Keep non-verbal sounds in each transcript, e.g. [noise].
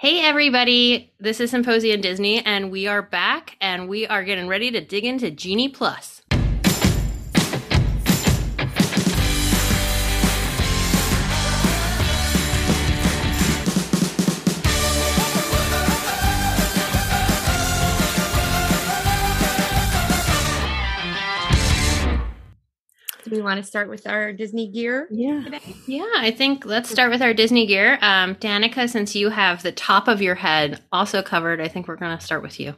Hey, everybody. This is Symposium Disney, and we are back and we are getting ready to dig into Genie Plus. We want to start with our Disney gear? Yeah. Today? Yeah, I think let's start with our Disney gear. Um, Danica, since you have the top of your head also covered, I think we're going to start with you.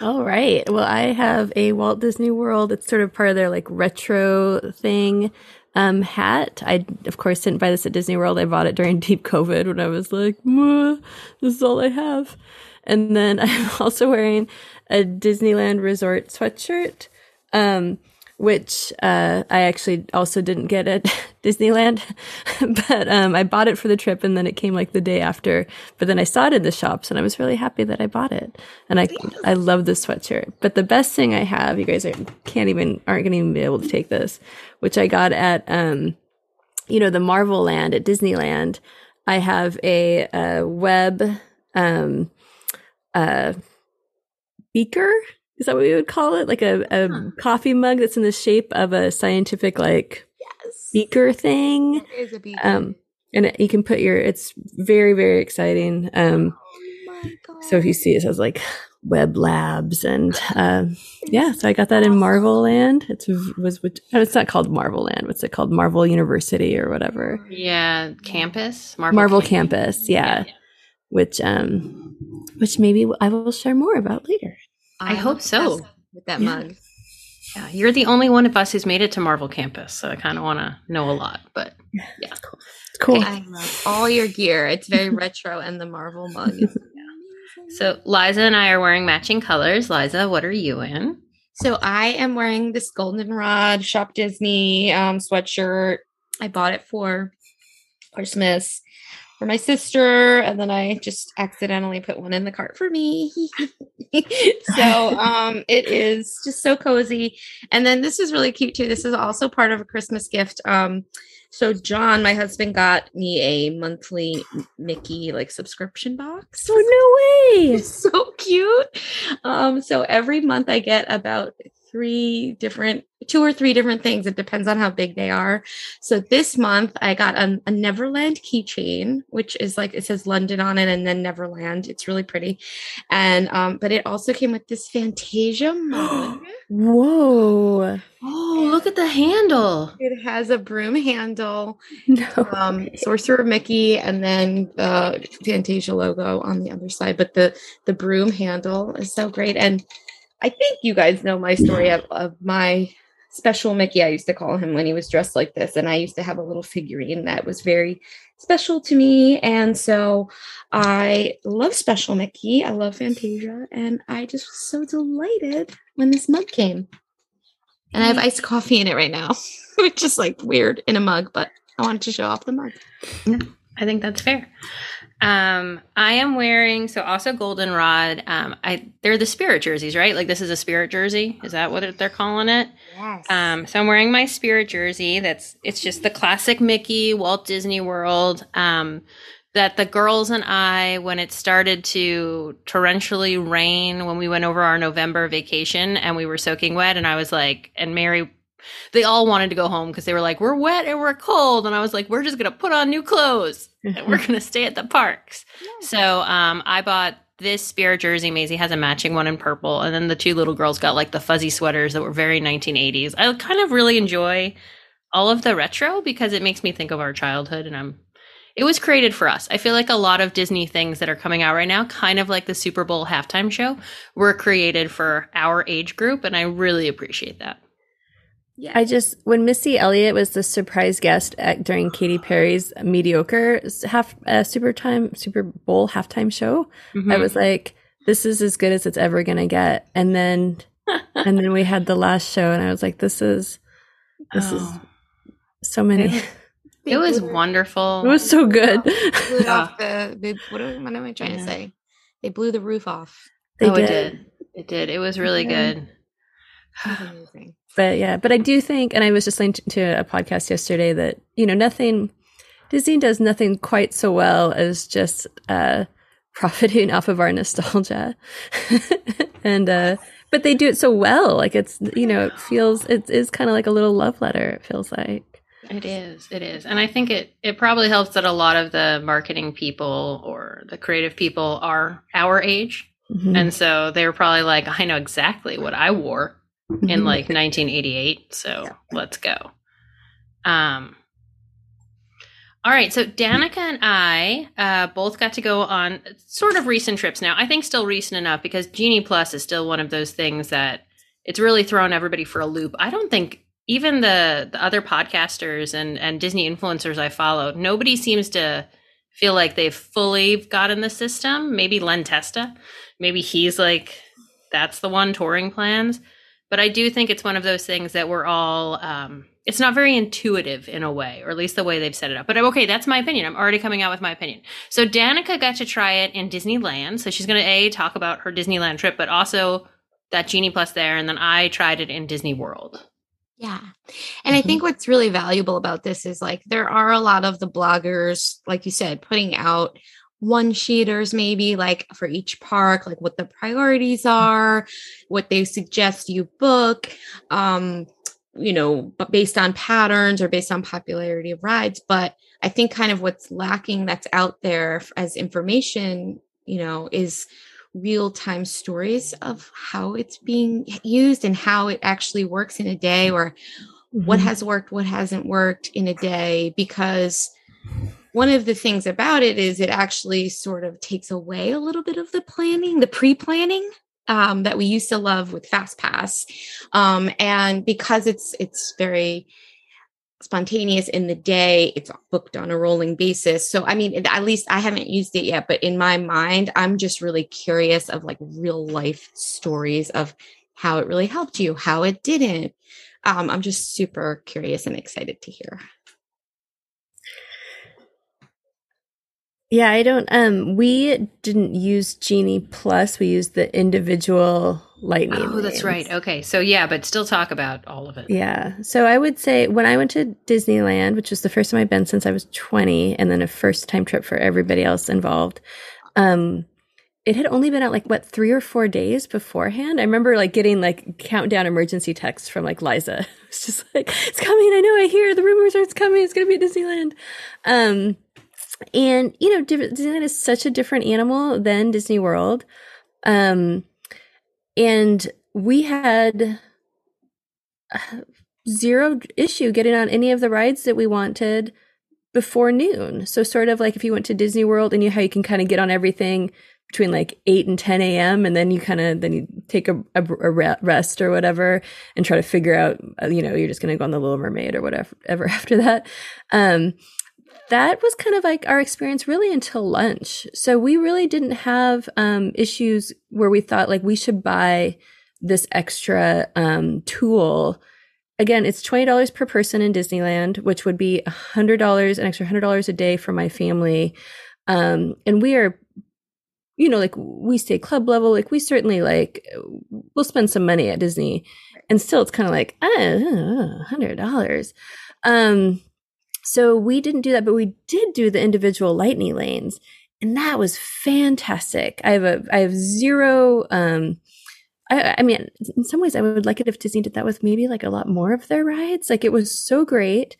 All right. Well, I have a Walt Disney World. It's sort of part of their like retro thing um, hat. I, of course, didn't buy this at Disney World. I bought it during [laughs] deep COVID when I was like, this is all I have. And then [laughs] I'm also wearing a Disneyland Resort sweatshirt. Um, which uh, I actually also didn't get at [laughs] Disneyland, [laughs] but um, I bought it for the trip, and then it came like the day after. But then I saw it in the shops, and I was really happy that I bought it. And I I love this sweatshirt. But the best thing I have, you guys are, can't even aren't going to even be able to take this, which I got at um, you know, the Marvel Land at Disneyland. I have a, a web um, uh, beaker is that what we would call it? Like a, a Huh. coffee mug that's in the shape of a scientific like Yes. beaker thing. It is a beaker. Um, and it, you can put your. It's very very exciting. Um, oh my god. so if you see it says like Web Labs and um, yeah, so I got that in Marvel Land. It's was which, oh, it's not called Marvel Land. What's it called? Marvel University or whatever. Yeah, campus, Marvel, Marvel Camp- Campus. Yeah, which um, which maybe I will share more about later. I I'm hope so. With that Yeah. mug. Yeah, you're the only one of us who's made it to Marvel Campus, so I kind of want to know a lot. But yeah. It's cool. I love all your gear. It's very retro, and the Marvel mug. Is [laughs] so Liza and I are wearing matching colors. Liza, what are you in? So I am wearing this goldenrod shop Disney um, sweatshirt. I bought it for Christmas for my sister, and then I just accidentally put one in the cart for me. [laughs] so um, it is just so cozy. And then this is really cute too. This is also part of a Christmas gift. Um, so John, my husband, got me a monthly Mickey like subscription box Oh no way! it's [laughs] so cute. Um, so every month I get about three different, two or three different things. It depends on how big they are. So this month I got a, a Neverland keychain, which is like it says London on it and then Neverland. It's really pretty. And um, but it also came with this Fantasia [gasps] mug. Whoa! Oh, look at the handle. it has a broom handle. [laughs] No. um sorcerer mickey and then the fantasia logo on the other side but the the broom handle is so great and i think you guys know my story of, of my special mickey i used to call him when he was dressed like this and i used to have a little figurine that was very special to me and so i love special mickey i love fantasia and i just was so delighted when this mug came and i have iced coffee in it right now [laughs] which is like weird in a mug but I wanted to show off the mug. Yeah, I think that's fair. Um, I am wearing so also goldenrod. Um, I they're the spirit jerseys, right? Like this is a spirit jersey. Is that what they're calling it? Yes. Um, so I'm wearing my spirit jersey. That's it's just the classic Mickey Walt Disney World. Um, that the girls and I, when it started to torrentially rain, when we went over our November vacation and we were soaking wet, and I was like, and Mary, they all wanted to go home because they were like, we're wet and we're cold, and I was like, we're just gonna put on new clothes and we're gonna stay at the parks. So um, I bought this spirit jersey. Maisie has a matching one in purple, and then the two little girls got like the fuzzy sweaters that were very 1980s. I kind of really enjoy all of the retro because it makes me think of our childhood, and I'm. It was created for us. I feel like a lot of Disney things that are coming out right now, kind of like the Super Bowl halftime show, were created for our age group, and I really appreciate that. Yeah. I just when Missy Elliott was the surprise guest at during Katy Perry's mediocre half uh, Super Time Super Bowl halftime show, I Mhm. was like, "This is as good as it's ever gonna get." And then, [laughs] and then we had the last show, and I was like, "This is this is Oh. so many." It [laughs] it was wonderful. It was so good. blew off [laughs] the, they, what, am- what am I trying Yeah. to say? They blew the roof off. They oh, it did. did. It did. It was really Yeah. good. Was [sighs] amazing. But yeah, but I do think, and I was just listening to a podcast yesterday that you know nothing Disney does nothing quite so well as just uh, [laughs] profiting off of our nostalgia. [laughs] and uh but they do it so well. Like it's you know, it feels it is kind of like a little love letter, it feels like. It is. It is. And I think it it probably helps that a lot of the marketing people or the creative people are our age. Mm-hmm. And so they were probably like, I know exactly what I wore. In like 1988, so yeah. let's go. Um all right, so Danica and I uh, both got to go on sort of recent trips now. I think still recent enough because Genie Plus is still one of those things that it's really thrown everybody for a loop. I don't think even the the other podcasters and and Disney influencers I follow, nobody seems to feel like they've fully gotten the system. Maybe Len Testa, maybe he's like that's the one touring plans. But I do think it's one of those things that we're all. Um, it's not very intuitive in a way, or at least the way they've set it up. But okay, that's my opinion. I'm already coming out with my opinion. So Danica got to try it in Disneyland. So she's going to a talk about her Disneyland trip, but also that Genie Plus there, and then I tried it in Disney World. Yeah. And I think mm-hmm. what's really valuable about this is like there are a lot of the bloggers, like you said, putting out one sheeters maybe like for each park, like what the priorities are, what they suggest you book, um, you know, but based on patterns or based on popularity of rides. But I think kind of what's lacking that's out there as information, you know, is real time stories of how it's being used and how it actually works in a day or mm-hmm. what has worked, what hasn't worked in a day. Because one of the things about it is it actually sort of takes away a little bit of the planning, the pre planning. Um, that we used to love with FastPass, um, and because it's it's very spontaneous in the day it's booked on a rolling basis. So i mean at least i haven't used it yet but in my mind i'm just really curious of like real life stories of how it really helped you how it didn't. Um, i'm just super curious and excited to hear yeah i don't um we didn't use genie plus we used the individual lightning. Oh, that's right. Okay. So yeah, but still talk about all of it. Yeah. So I would say when I went to Disneyland, which was the first time I've been since I was 20 and then a first time trip for everybody else involved. Um it had only been out like what three or four days beforehand. I remember like getting like countdown emergency texts from like Liza. [laughs] It's just like it's coming. I know. I hear the rumors are it's coming. It's going to be at Disneyland. Um, and you know, Disneyland is such a different animal than Disney World. Um, and we had zero issue getting on any of the rides that we wanted before noon. So sort of like if you went to Disney World and you know how you can kind of get on everything between like 8 and 10 a.m. and then you kind of then you take a, a, a, rest or whatever and try to figure out uh, you know you're just going to go on the little mermaid or whatever ever [laughs] after that um that was kind of like our experience really until lunch. So we really didn't have um, issues where we thought like we should buy this extra um, tool. Again, it's twenty dollars per person in Disneyland, which would be hundred dollars, an extra hundred dollars a day for my family. Um, and we are, you know, like we stay club level. Like we certainly like we'll spend some money at Disney, and still it's kind of like ah, hundred dollars. Um, so we didn't do that, but we did do the individual lightning lanes. And that was fantastic. I have a, I have zero, um, I, I mean, in some ways, I would like it if Disney did that with maybe like a lot more of their rides. Like it was so great.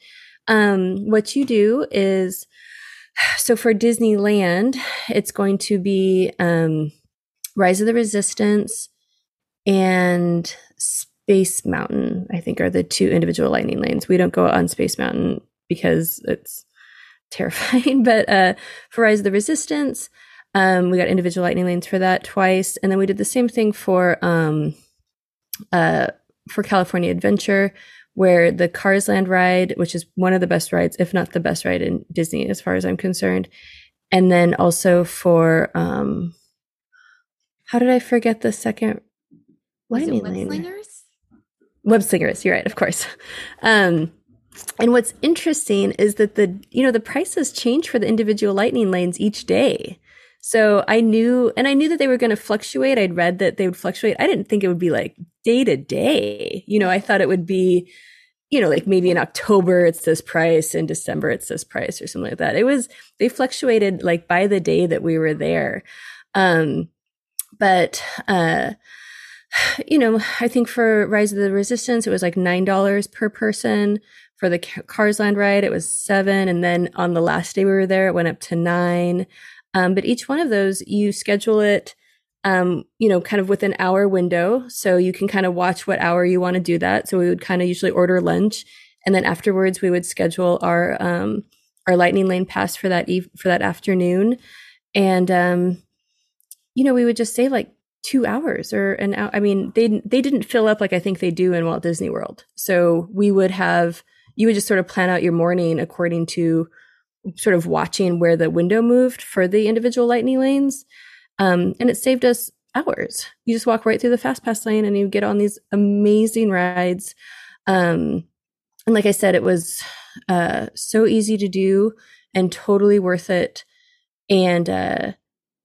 Um, what you do is, [sighs] so for Disneyland, it's going to be um, Rise of the Resistance and Space Mountain, I think, are the two individual lightning lanes. We don't go on Space Mountain because it's terrifying. [laughs] but uh, for Rise of the Resistance, um, we got individual lightning lanes for that twice, and then we did the same thing for um, uh, for California Adventure, where the Cars Land ride, which is one of the best rides, if not the best ride in Disney, as far as I'm concerned, and then also for um, how did I forget the second lightning lane? Web Slingers. Web Slingers. You're right, of course. [laughs] Um, and what's interesting is that the you know the prices change for the individual lightning lanes each day. So I knew and I knew that they were going to fluctuate. I'd read that they would fluctuate. I didn't think it would be like day to day. You know, I thought it would be you know, like maybe in October it's this price, in December it's this price, or something like that. It was they fluctuated like by the day that we were there. Um, but uh, [sighs] you know, I think for Rise of the Resistance, it was like nine dollars per person. For the Cars Land ride, it was seven, and then on the last day we were there, it went up to nine. Um, but each one of those, you schedule it um, you know, kind of with an hour window. So you can kind of watch what hour you want to do that. So we would kind of usually order lunch, and then afterwards we would schedule our um, our lightning lane pass for that eve- for that afternoon, and um, you know, we would just save like two hours or an hour. I mean, they they didn't fill up like I think they do in Walt Disney World. So we would have you would just sort of plan out your morning according to sort of watching where the window moved for the individual lightning lanes. Um, and it saved us hours. You just walk right through the fast pass lane and you get on these amazing rides. Um, and like I said, it was uh, so easy to do and totally worth it. And uh,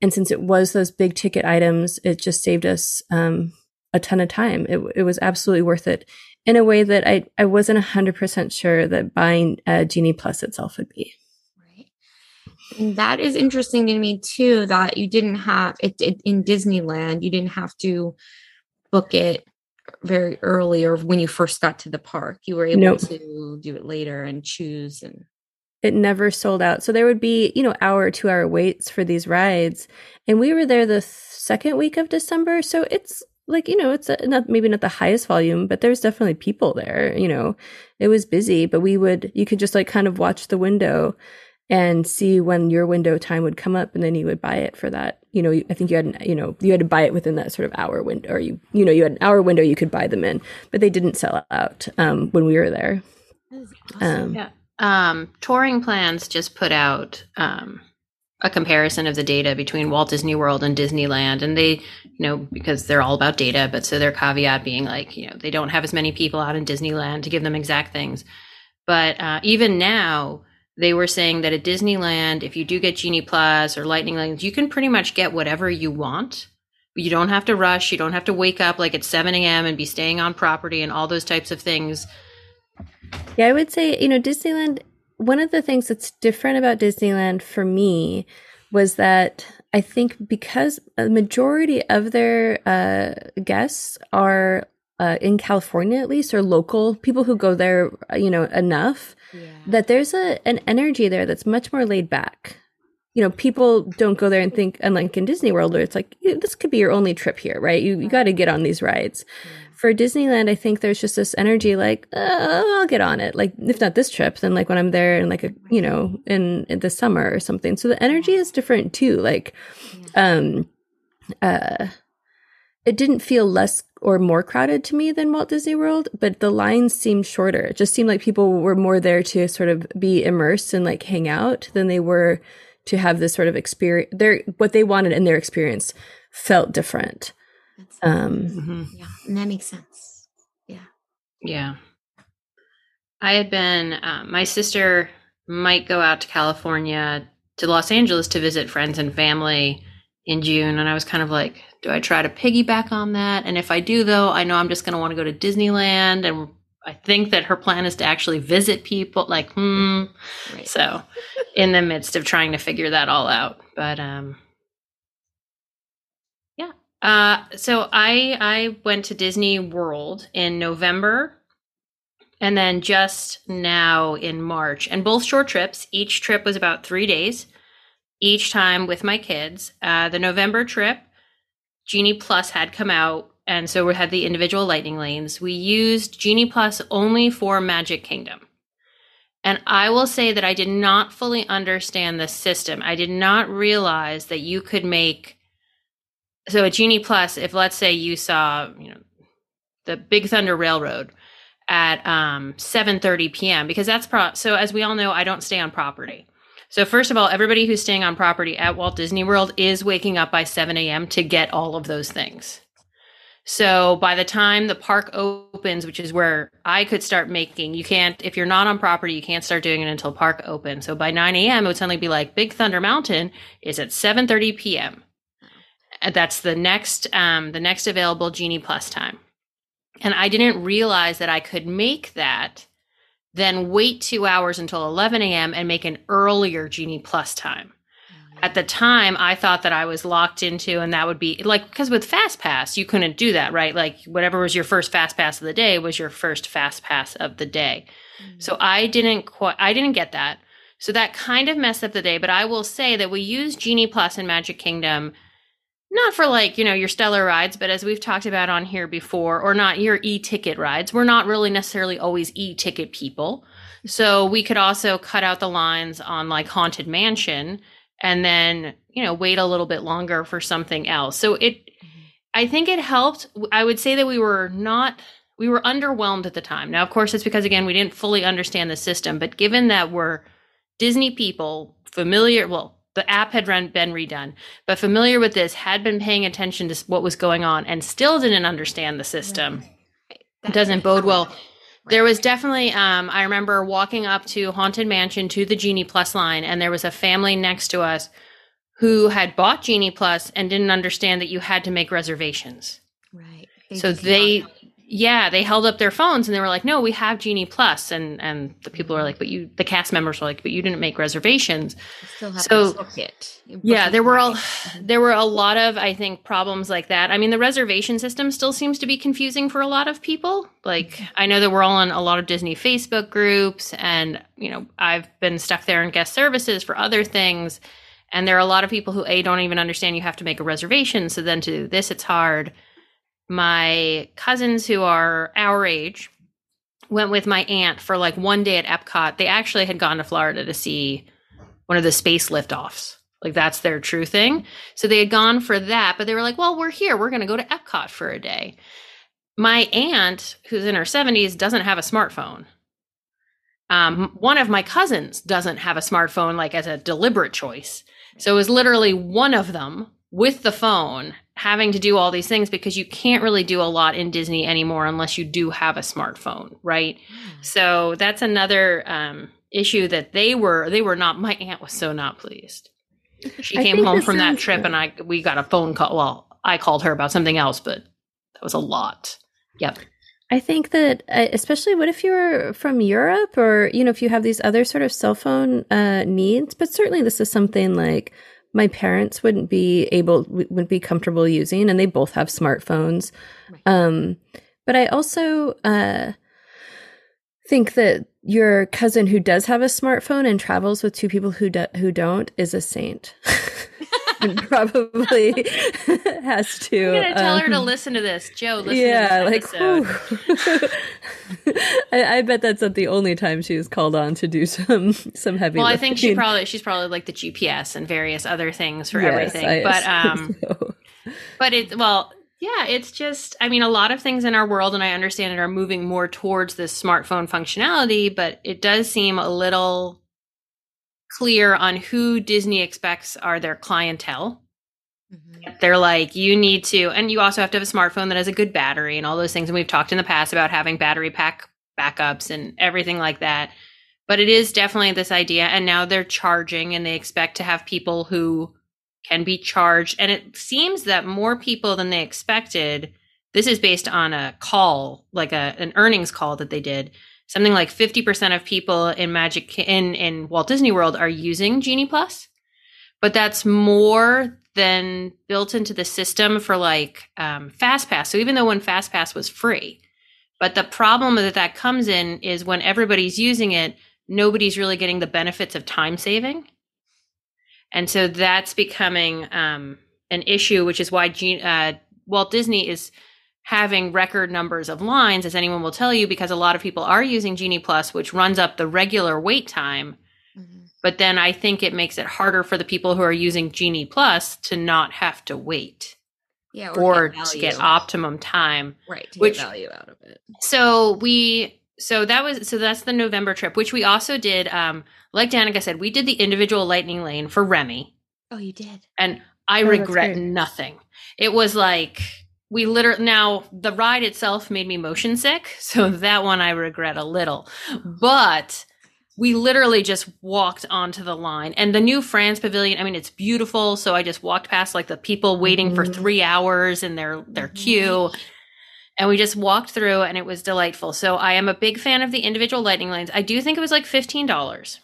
and since it was those big ticket items, it just saved us um, a ton of time. It, it was absolutely worth it in a way that I, I wasn't 100% sure that buying uh, Genie Plus itself would be. And that is interesting to me too that you didn't have it, it, in Disneyland, you didn't have to book it very early or when you first got to the park. You were able nope. to do it later and choose and it never sold out. So there would be, you know, hour, two hour waits for these rides. And we were there the second week of December. So it's like, you know, it's a, not maybe not the highest volume, but there's definitely people there. You know, it was busy, but we would, you could just like kind of watch the window and see when your window time would come up and then you would buy it for that you know i think you had an, you know you had to buy it within that sort of hour window or you you know you had an hour window you could buy them in but they didn't sell out um, when we were there awesome. um, yeah um, touring plans just put out um, a comparison of the data between walt disney world and disneyland and they you know because they're all about data but so their caveat being like you know they don't have as many people out in disneyland to give them exact things but uh, even now they were saying that at Disneyland, if you do get Genie Plus or Lightning Lanes, you can pretty much get whatever you want. You don't have to rush. You don't have to wake up like at 7 a.m. and be staying on property and all those types of things. Yeah, I would say, you know, Disneyland, one of the things that's different about Disneyland for me was that I think because a majority of their uh, guests are uh, in California, at least, or local people who go there, you know, enough yeah. that there's a an energy there that's much more laid back. You know, people don't go there and think, unlike in Disney World, where it's like this could be your only trip here, right? You you got to get on these rides. For Disneyland, I think there's just this energy, like uh, I'll get on it. Like if not this trip, then like when I'm there in like a you know in, in the summer or something. So the energy is different too. Like, um, uh, it didn't feel less or more crowded to me than Walt Disney World, but the lines seemed shorter. It just seemed like people were more there to sort of be immersed and like hang out than they were to have this sort of experience. Their what they wanted in their experience felt different. Um, mm-hmm. Yeah, and that makes sense. Yeah, yeah. I had been. Uh, my sister might go out to California to Los Angeles to visit friends and family in June, and I was kind of like, do I try to piggyback on that? And if I do, though, I know I'm just going to want to go to Disneyland. And I think that her plan is to actually visit people. Like, hmm. Right. So, in the midst of trying to figure that all out, but um, yeah. Uh, so I I went to Disney World in November, and then just now in March, and both short trips. Each trip was about three days. Each time with my kids. Uh, the November trip Genie Plus had come out, and so we had the individual lightning lanes. We used Genie Plus only for Magic Kingdom. And I will say that I did not fully understand the system. I did not realize that you could make so a Genie Plus, if let's say you saw, you know, the Big Thunder Railroad at um 7:30 p.m. because that's pro so as we all know I don't stay on property. So, first of all, everybody who's staying on property at Walt Disney World is waking up by 7 a.m. to get all of those things. So, by the time the park opens, which is where I could start making, you can't, if you're not on property, you can't start doing it until park open. So, by 9 a.m., it would suddenly be like Big Thunder Mountain is at 7:30 p.m. That's the next, um, the next available Genie Plus time. And I didn't realize that I could make that then wait two hours until 11 a.m. and make an earlier Genie Plus time. At the time, I thought that I was locked into, and that would be like because with Fast Pass, you couldn't do that, right? Like whatever was your first Fast Pass of the day was your first Fast Pass of the day. Mm-hmm. So I didn't quite, I didn't get that. So that kind of messed up the day. But I will say that we use Genie Plus in Magic Kingdom not for like you know your stellar rides but as we've talked about on here before or not your e-ticket rides we're not really necessarily always e-ticket people so we could also cut out the lines on like haunted mansion and then you know wait a little bit longer for something else. So it mm-hmm. i think it helped. I would say that we were not we were underwhelmed at the time. Now of course it's because again we didn't fully understand the system but given that we're disney people familiar well the app had run, been redone, but familiar with this, had been paying attention to what was going on, and still didn't understand the system. It doesn't bode well. There was definitely, um, I remember walking up to Haunted Mansion to the Genie Plus line, and there was a family next to us who had bought Genie Plus and didn't understand that you had to make reservations. Right. They so they yeah, they held up their phones and they were like, "No, we have Genie Plus," and and the people were like, "But you," the cast members were like, "But you didn't make reservations." so yeah, there were all [sighs] there were a lot of I think problems like that. I mean, the reservation system still seems to be confusing for a lot of people. Like. I know that we're all in a lot of Disney Facebook groups, and you know I've been stuck there in guest services for other things. And there are a lot of people who a don't even understand you have to make a reservation. So then to do this, it's hard my cousins who are our age went with my aunt for like one day at Epcot. They actually had gone to Florida to see one of the space liftoffs. Like that's their true thing. So they had gone for that, but they were like, well, we're here. We're going to go to Epcot for a day. My aunt, who's in her 70s, doesn't have a smartphone. Um, one of my cousins doesn't have a smartphone, like as a deliberate choice. So it was literally one of them with the phone having to do all these things because you can't really do a lot in Disney anymore unless you do have a smartphone, right? Mm. So that's another um, issue that they were they were not. My aunt was so not pleased. She came home from that trip, and I we got a phone call. Well, I called her about something else, but that was a lot. Yep. I think that, uh, especially what if you're from Europe or, you know, if you have these other sort of cell phone uh, needs, but certainly this is something like my parents wouldn't be able wouldn't be comfortable using and they both have smartphones right. um but i also uh think that your cousin who does have a smartphone and travels with two people who do- who don't is a saint [laughs] [laughs] probably [laughs] has to. I'm gonna tell um, her to um, listen to this, Joe. Listen yeah, like [laughs] I, I, bet that's not the only time she was called on to do some some heavy. Well, lifting. I think she probably she's probably like the GPS and various other things for yes, everything. I but um, so. but it well. Yeah, it's just, I mean, a lot of things in our world, and I understand it, are moving more towards this smartphone functionality, but it does seem a little clear on who Disney expects are their clientele. Mm-hmm. They're like, you need to, and you also have to have a smartphone that has a good battery and all those things. And we've talked in the past about having battery pack backups and everything like that. But it is definitely this idea. And now they're charging and they expect to have people who can be charged. And it seems that more people than they expected. This is based on a call, like a, an earnings call that they did something like 50% of people in Magic in in Walt Disney World are using Genie Plus. But that's more than built into the system for like um, Fast Pass. So even though when Fast Pass was free, but the problem that that comes in is when everybody's using it, nobody's really getting the benefits of time saving. And so that's becoming um, an issue, which is why uh, Walt Disney is having record numbers of lines, as anyone will tell you, because a lot of people are using Genie Plus, which runs up the regular wait time. Mm-hmm. But then I think it makes it harder for the people who are using Genie Plus to not have to wait. Yeah, or, or get to get optimum time. Right, to which, get value out of it. So we so that was so that's the November trip, which we also did um like Danica said, we did the individual lightning lane for Remy. Oh, you did. And I oh, regret nothing. It was like we literally now the ride itself made me motion sick, [laughs] so that one I regret a little. But we literally just walked onto the line and the new France pavilion, I mean it's beautiful, so I just walked past like the people waiting mm-hmm. for 3 hours in their their mm-hmm. queue. And we just walked through and it was delightful. So I am a big fan of the individual lightning lanes. I do think it was like $15.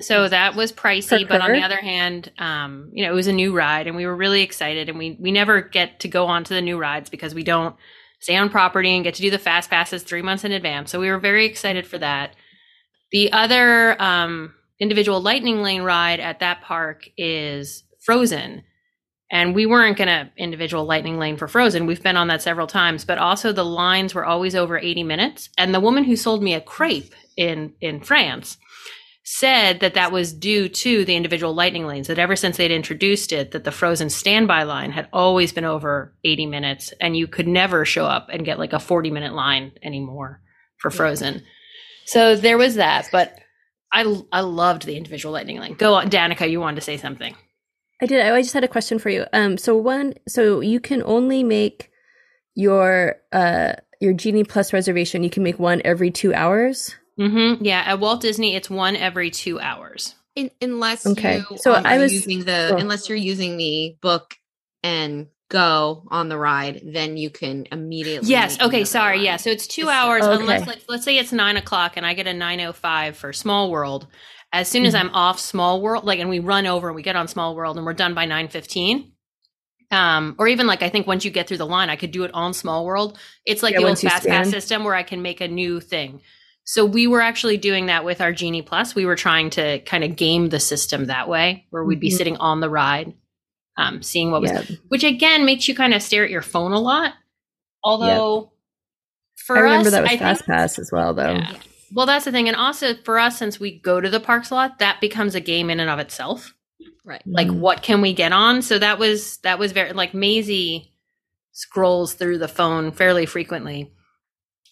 So that was pricey, but on the other hand, um, you know, it was a new ride and we were really excited and we we never get to go on to the new rides because we don't stay on property and get to do the fast passes 3 months in advance. So we were very excited for that. The other um, individual lightning lane ride at that park is Frozen. And we weren't going to individual lightning lane for Frozen. We've been on that several times, but also the lines were always over 80 minutes. And the woman who sold me a crepe in in France said that that was due to the individual lightning lanes that ever since they'd introduced it that the frozen standby line had always been over 80 minutes and you could never show up and get like a 40 minute line anymore for frozen so there was that but i i loved the individual lightning lane go on danica you wanted to say something I did. I just had a question for you. Um, so one, so you can only make your uh your Genie Plus reservation. You can make one every two hours. Mm-hmm. yeah at walt disney it's one every two hours In, unless Okay. you So I was- using the oh. unless you're using the book and go on the ride, then you can immediately. Yes. Okay. Sorry. ride. Yeah. So it's two It's- hours Okay. unless, like, let's say it's nine o'clock and I get a nine o five for Small World. As soon as Mhm. I'm off Small World, like, and we run over and we get on Small World and we're done by nine fifteen. Um, or even like I think once you get through the line, I could do it on Small World. It's like Yeah, the old fast pass system where I can make a new thing. So we were actually doing that with our Genie Plus. We were trying to kind of game the system that way, where we'd be Mhm. sitting on the ride, um, seeing what was which again makes you kind of stare at your phone a lot. Although for I remember us, that was I Fast think, Pass as well, though. yeah. Well, that's the thing, and also for us, since we go to the parks a lot, that becomes a game in and of itself. Right. Like, Mhm. what can we get on? So that was that was very like Maisie scrolls through the phone fairly frequently.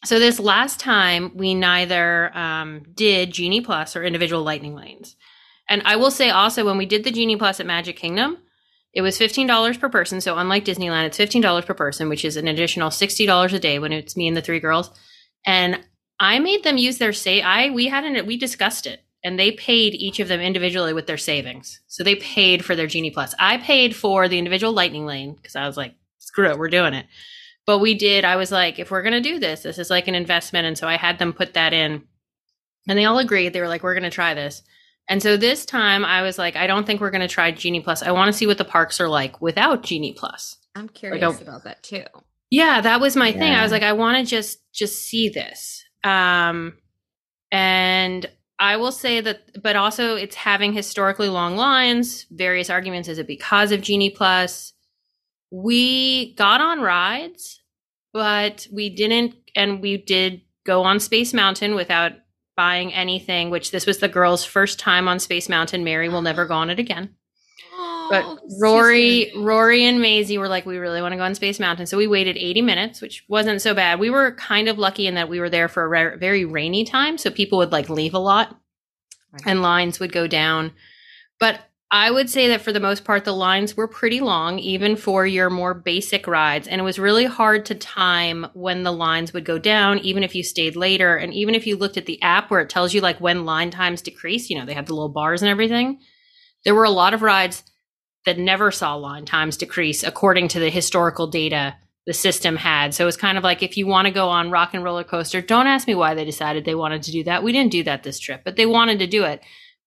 So this last time, we neither um, did Genie Plus or individual Lightning lanes. And I will say also, when we did the Genie Plus at Magic Kingdom, it was fifteen dollars per person. So unlike Disneyland, it's fifteen dollars per person, which is an additional sixty dollars a day when it's me and the three girls. And I made them use their say. I we hadn't we discussed it, and they paid each of them individually with their savings. So they paid for their Genie Plus. I paid for the individual Lightning lane because I was like, screw it, we're doing it. But we did. I was like, if we're gonna do this, this is like an investment, and so I had them put that in, and they all agreed. They were like, we're gonna try this. And so this time I was like, I don't think we're going to try Genie Plus. I want to see what the parks are like without Genie Plus. I'm curious Like about that too. Yeah, that was my thing. I was like, I want to just just see this. Um and I will say that but also it's having historically long lines, various arguments is it because of Genie Plus? We got on rides, but we didn't and we did go on Space Mountain without buying anything, which this was the girls' first time on Space Mountain. Mary will never go on it again. But Oh, Rory. Rory and Maisie were like, we really want to go on Space Mountain. So we waited 80 minutes, which wasn't so bad. We were kind of lucky in that we were there for a ra- very rainy time. So people would like leave a lot Right. and lines would go down. But I would say that for the most part, the lines were pretty long, even for your more basic rides. And it was really hard to time when the lines would go down, even if you stayed later. And even if you looked at the app where it tells you like when line times decrease, you know, they have the little bars and everything. There were a lot of rides that never saw line times decrease according to the historical data the system had. So it's kind of like if you want to go on Rock and Roller Coaster, don't ask me why they decided they wanted to do that. We didn't do that this trip, but they wanted to do it.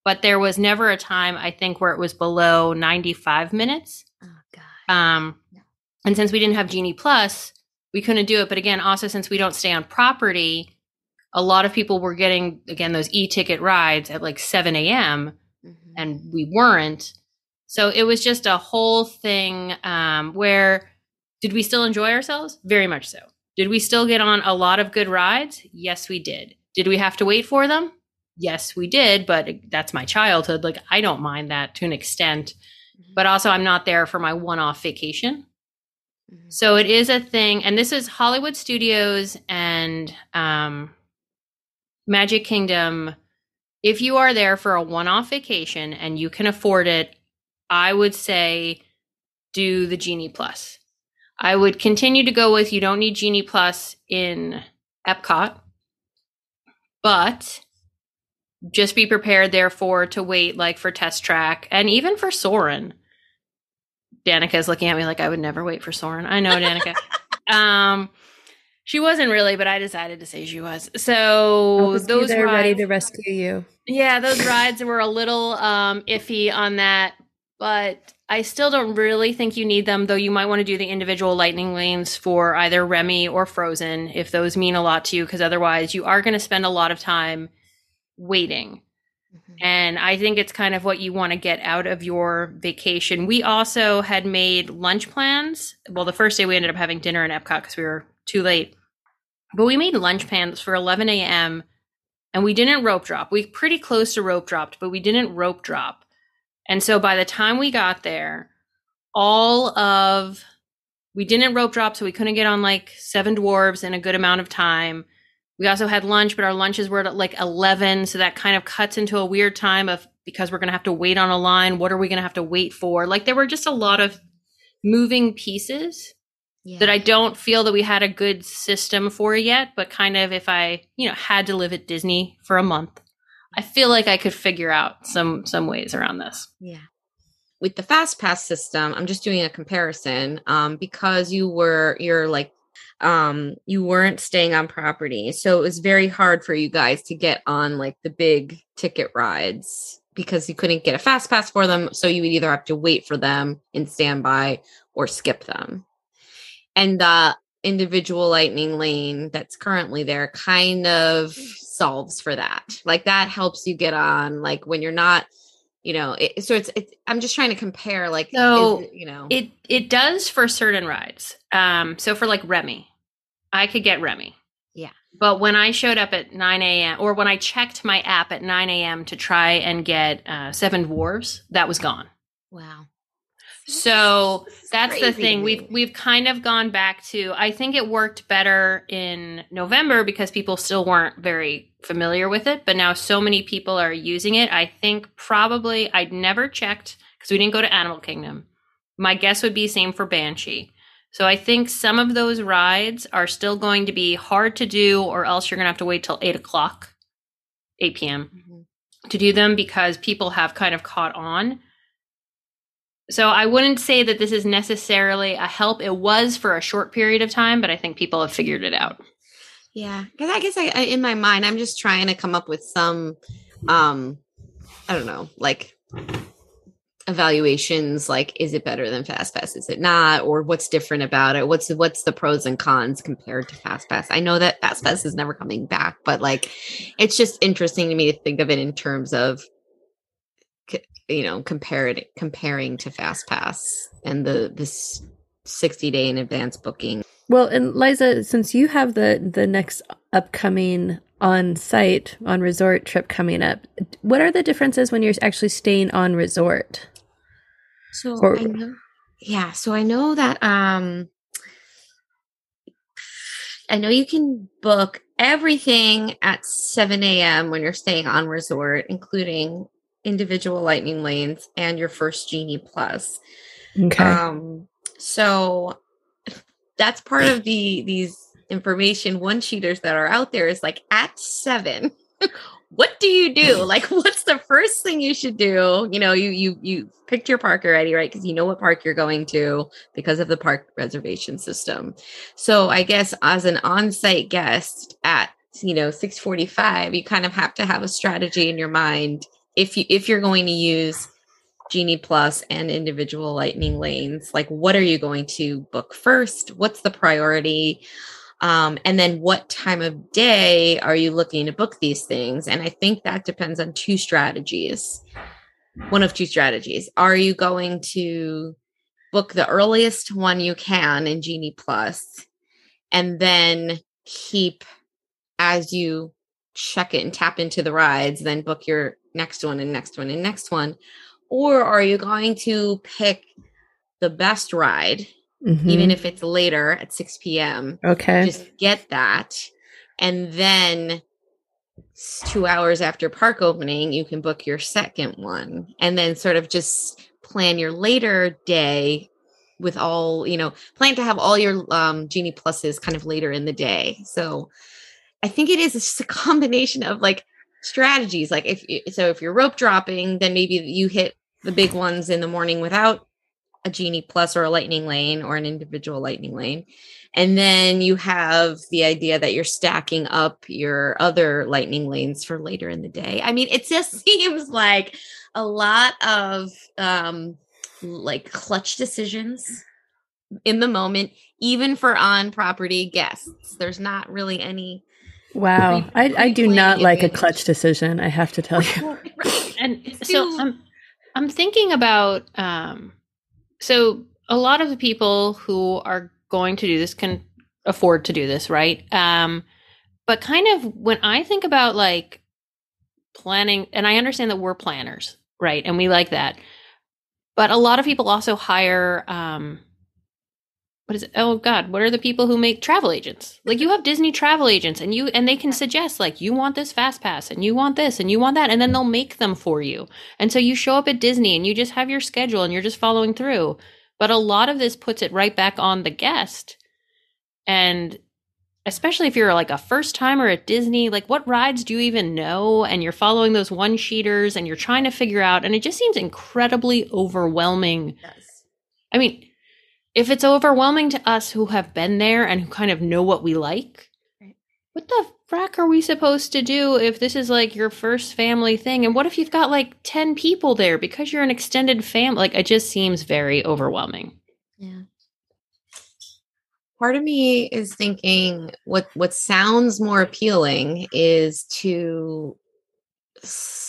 But there was never a time I think where it was below 95 minutes. Oh god. Um, No. and since we didn't have Genie Plus, we couldn't do it. But again, also since we don't stay on property, a lot of people were getting again those e-ticket rides at like 7 a.m Mhm. and we weren't. So it was just a whole thing um, where did we still enjoy ourselves? Very much so. Did we still get on a lot of good rides? Yes, we did. Did we have to wait for them? Yes, we did, but that's my childhood. Like, I don't mind that to an extent. But also, I'm not there for my one off vacation. Mhm. So it is a thing. And this is Hollywood Studios and um, Magic Kingdom. If you are there for a one off vacation and you can afford it, I would say do the Genie Plus. I would continue to go with you don't need Genie Plus in Epcot, but just be prepared, therefore, to wait like for Test Track and even for Soarin'. Danica is looking at me like I would never wait for Soarin'. I know, Danica. [laughs] um, She wasn't really, but I decided to say she was. So be those there ready to rescue you. yeah, those rides were a little um, iffy on that, but I still don't really think you need them. Though you might want to do the individual lightning lanes for either Remy or Frozen if those mean a lot to you, because otherwise you are going to spend a lot of time waiting. Mm-hmm. And I think it's kind of what you want to get out of your vacation. We also had made lunch plans. Well, the first day we ended up having dinner in Epcot because we were too late. But we made lunch plans for 11 a.m. and we didn't rope drop. We pretty close to rope dropped, but we didn't rope drop. And so by the time we got there, all of we didn't rope drop, so we couldn't get on like seven dwarves in a good amount of time. We also had lunch, but our lunches were at like 11. So that kind of cuts into a weird time of because we're going to have to wait on a line. What are we going to have to wait for? Like there were just a lot of moving pieces Yeah. that I don't feel that we had a good system for yet. But kind of if I, you know, had to live at Disney for a month, I feel like I could figure out some some ways around this. Yeah. With the fast pass system, I'm just doing a comparison um, because you were you're like um you weren't staying on property. So it was very hard for you guys to get on like the big ticket rides because you couldn't get a fast pass for them. So you would either have to wait for them in standby or skip them. And the individual lightning lane that's currently there kind of solves for that. Like that helps you get on like when you're not you know it, so it's, it's i'm just trying to compare like So, it, you know It it does for certain rides. Um, so for like Remy, I could get Remy. Yeah. But when I showed up at 9 a.m. or when I checked my app at 9 a.m. to try and get uh, Seven Dwarves, that was gone. wow So that's the thing. We've we've kind of gone back to. I think it worked better in November because people still weren't very familiar with it, but now so many people are using it. I think probably I'd never checked because we didn't go to Animal Kingdom. My guess would be same for Banshee. So I think some of those rides are still going to be hard to do, or else you're going to have to wait till eight o'clock, eight p.m Mhm. to do them because people have kind of caught on. So I wouldn't say that this is necessarily a help. It was for a short period of time, but I think people have figured it out. yeah because i guess I, I in my mind i'm just trying to come up with some um i don't know like evaluations like is it better than fast pass? Is it not? Or what's different about it? What's what's the pros and cons compared to fast pass? I know that fast pass is never coming back but like it's just interesting to me to think of it in terms of you know compared comparing to fast pass and the this 60 day in advance booking. Well, and Liza, since you have the the next upcoming on site on resort trip coming up, what are the differences when you're actually staying on resort? So Or- I know, yeah. So I know that um, I know you can book everything at seven a.m. when you're staying on resort, including individual lightning lanes and your first genie plus. Okay. Um, so that's part of the these information one cheaters that are out there is like at seven. [laughs] what do you do? [laughs] Like, what's the first thing you should do? You know, you you you picked your park already, right? Because you know what park you're going to because of the park reservation system. So I guess as an on-site guest at you know 645, you kind of have to have a strategy in your mind if you if you're going to use Genie Plus and individual lightning lanes. Like, what are you going to book first? What's the priority? Um, and then what time of day are you looking to book these things? And I think that depends on two strategies. One of two strategies. Are you going to book the earliest one you can in Genie Plus and then keep as you check it and tap into the rides, then book your next one and next one and next one? Or are you going to pick the best ride, Mhm. even if it's later at 6 p.m.? okay. Just get that. And then two hours after park opening, you can book your second one. And then sort of just plan your later day with all, you know, plan to have all your um, Genie Pluses kind of later in the day. So I think it is just a combination of like strategies. Like if so, if you're rope dropping, then maybe you hit the big ones in the morning without a genie plus or a lightning lane or an individual lightning lane. And then you have the idea that you're stacking up your other lightning lanes for later in the day. I mean, it just [laughs] seems like a lot of um like clutch decisions in the moment, even for on property guests. There's not really any Wow. Pre- I, I do not like a clutch decision, I have to tell you. and [laughs] so I'm I'm thinking about um so a lot of the people who are going to do this can afford to do this, right? Um but kind of when I think about like planning and I understand that we're planners, right? And we like that. But a lot of people also hire um what is it? Oh God, what are the people who make travel agents? Like you have Disney travel agents and you and they can suggest like you want this fast pass and you want this and you want that and then they'll make them for you. And so you show up at Disney and you just have your schedule and you're just following through. But a lot of this puts it right back on the guest. And especially if you're like a first timer at Disney, like what rides do you even know? And you're following those one sheeters and you're trying to figure out, and it just seems incredibly overwhelming. Yes. I mean, if it's overwhelming to us who have been there and who kind of know what we like, Right. what the frack are we supposed to do if this is like your first family thing? And what if you've got like 10 people there because you're an extended family? Like, it just seems very overwhelming. Yeah. Part of me is thinking what what sounds more appealing is to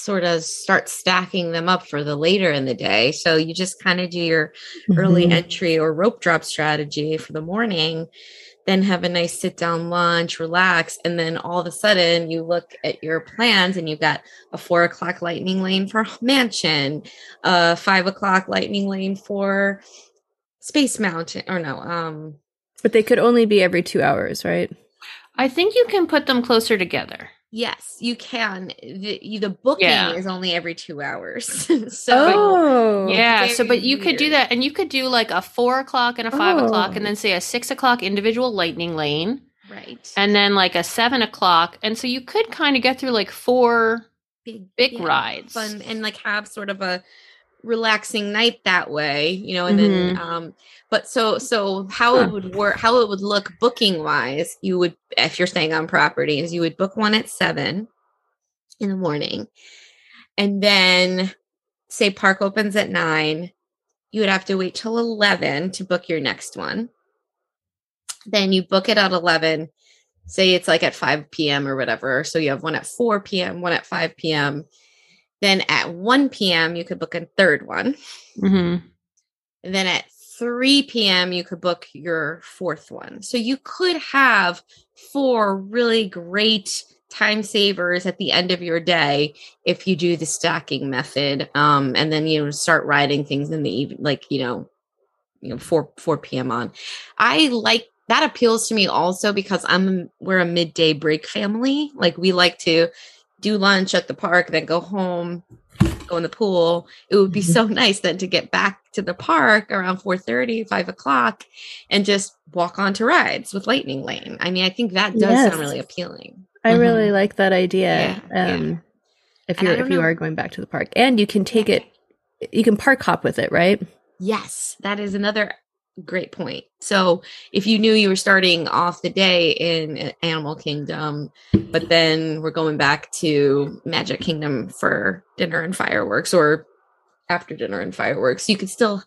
sort of start stacking them up for the later in the day. So you just kind of do your early Mhm. entry or rope drop strategy for the morning, then have a nice sit down lunch, relax, and then all of a sudden you look at your plans and you've got a four o'clock lightning lane for [laughs] mansion, a five o'clock lightning lane for Space Mountain, or no, um, But they could only be every two hours, right? I think you can put them closer together. Yes, you can. The, the booking Yeah. is only every two hours, [laughs] so oh, Yeah. So, but you could do that, and you could do like a four o'clock and a five o'clock, Oh. and then say a six o'clock individual lightning lane, right, and then like a seven o'clock. And so you could kind of get through like four big, big yeah. rides. fun and like have sort of a relaxing night that way you know and then um but so so how Huh. it would work how it would look booking wise you would if you're staying on properties you would book one at seven in the morning and then say park opens at nine you would have to wait till 11 to book your next one then you book it at 11 say it's like at 5 p.m or whatever so you have one at 4 p.m one at 5 p.m then at 1 p.m., you could book a third one. hmm And then at 3 p.m., you could book your fourth one. So you could have four really great time savers at the end of your day if you do the stacking method. Um, and then you know start writing things in the evening, like you know, you know, 4 4 p.m. on. I like that appeals to me also because I'm we're a midday break family. Like we like to do lunch at the park, then go home, go in the pool. It would be Mhm. so nice then to get back to the park around 4 30, 5 o'clock and just walk onto rides with Lightning Lane. I mean, I think that does Yes. sound really appealing. I really Mhm. like that idea. Yeah, yeah. Um, If you're if you know- are going back to the park, and you can take it, you can park hop with it, right? Yes, that is another great point. So, if you knew you were starting off the day in Animal Kingdom, but then we're going back to Magic Kingdom for dinner and fireworks or after dinner and fireworks, you could still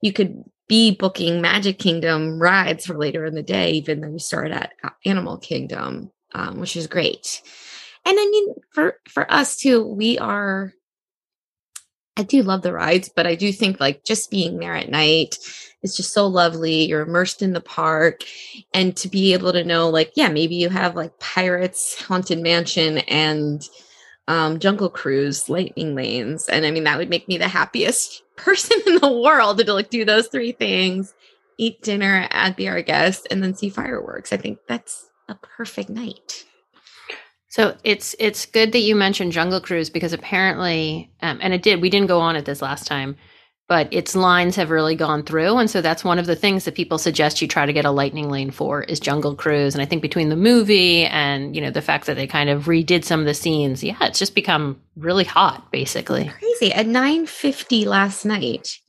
you could be booking Magic Kingdom rides for later in the day even though you start at uh, Animal Kingdom, um, which is great. And I mean for for us too, we are I do love the rides, but I do think like just being there at night is just so lovely. You're immersed in the park and to be able to know like, yeah, maybe you have like Pirates, Haunted Mansion and um Jungle Cruise, Lightning Lanes. And I mean that would make me the happiest [laughs] person in the world to like do those three things, eat dinner at Be Our Guest, and then see fireworks. I think that's a perfect night. So it's it's good that you mentioned Jungle Cruise because apparently, um, and it did. We didn't go on it this last time, but its lines have really gone through, and so that's one of the things that people suggest you try to get a lightning lane for is Jungle Cruise. And I think between the movie and you know the fact that they kind of redid some of the scenes, yeah, it's just become really hot, basically. Crazy. At 9:50 last night,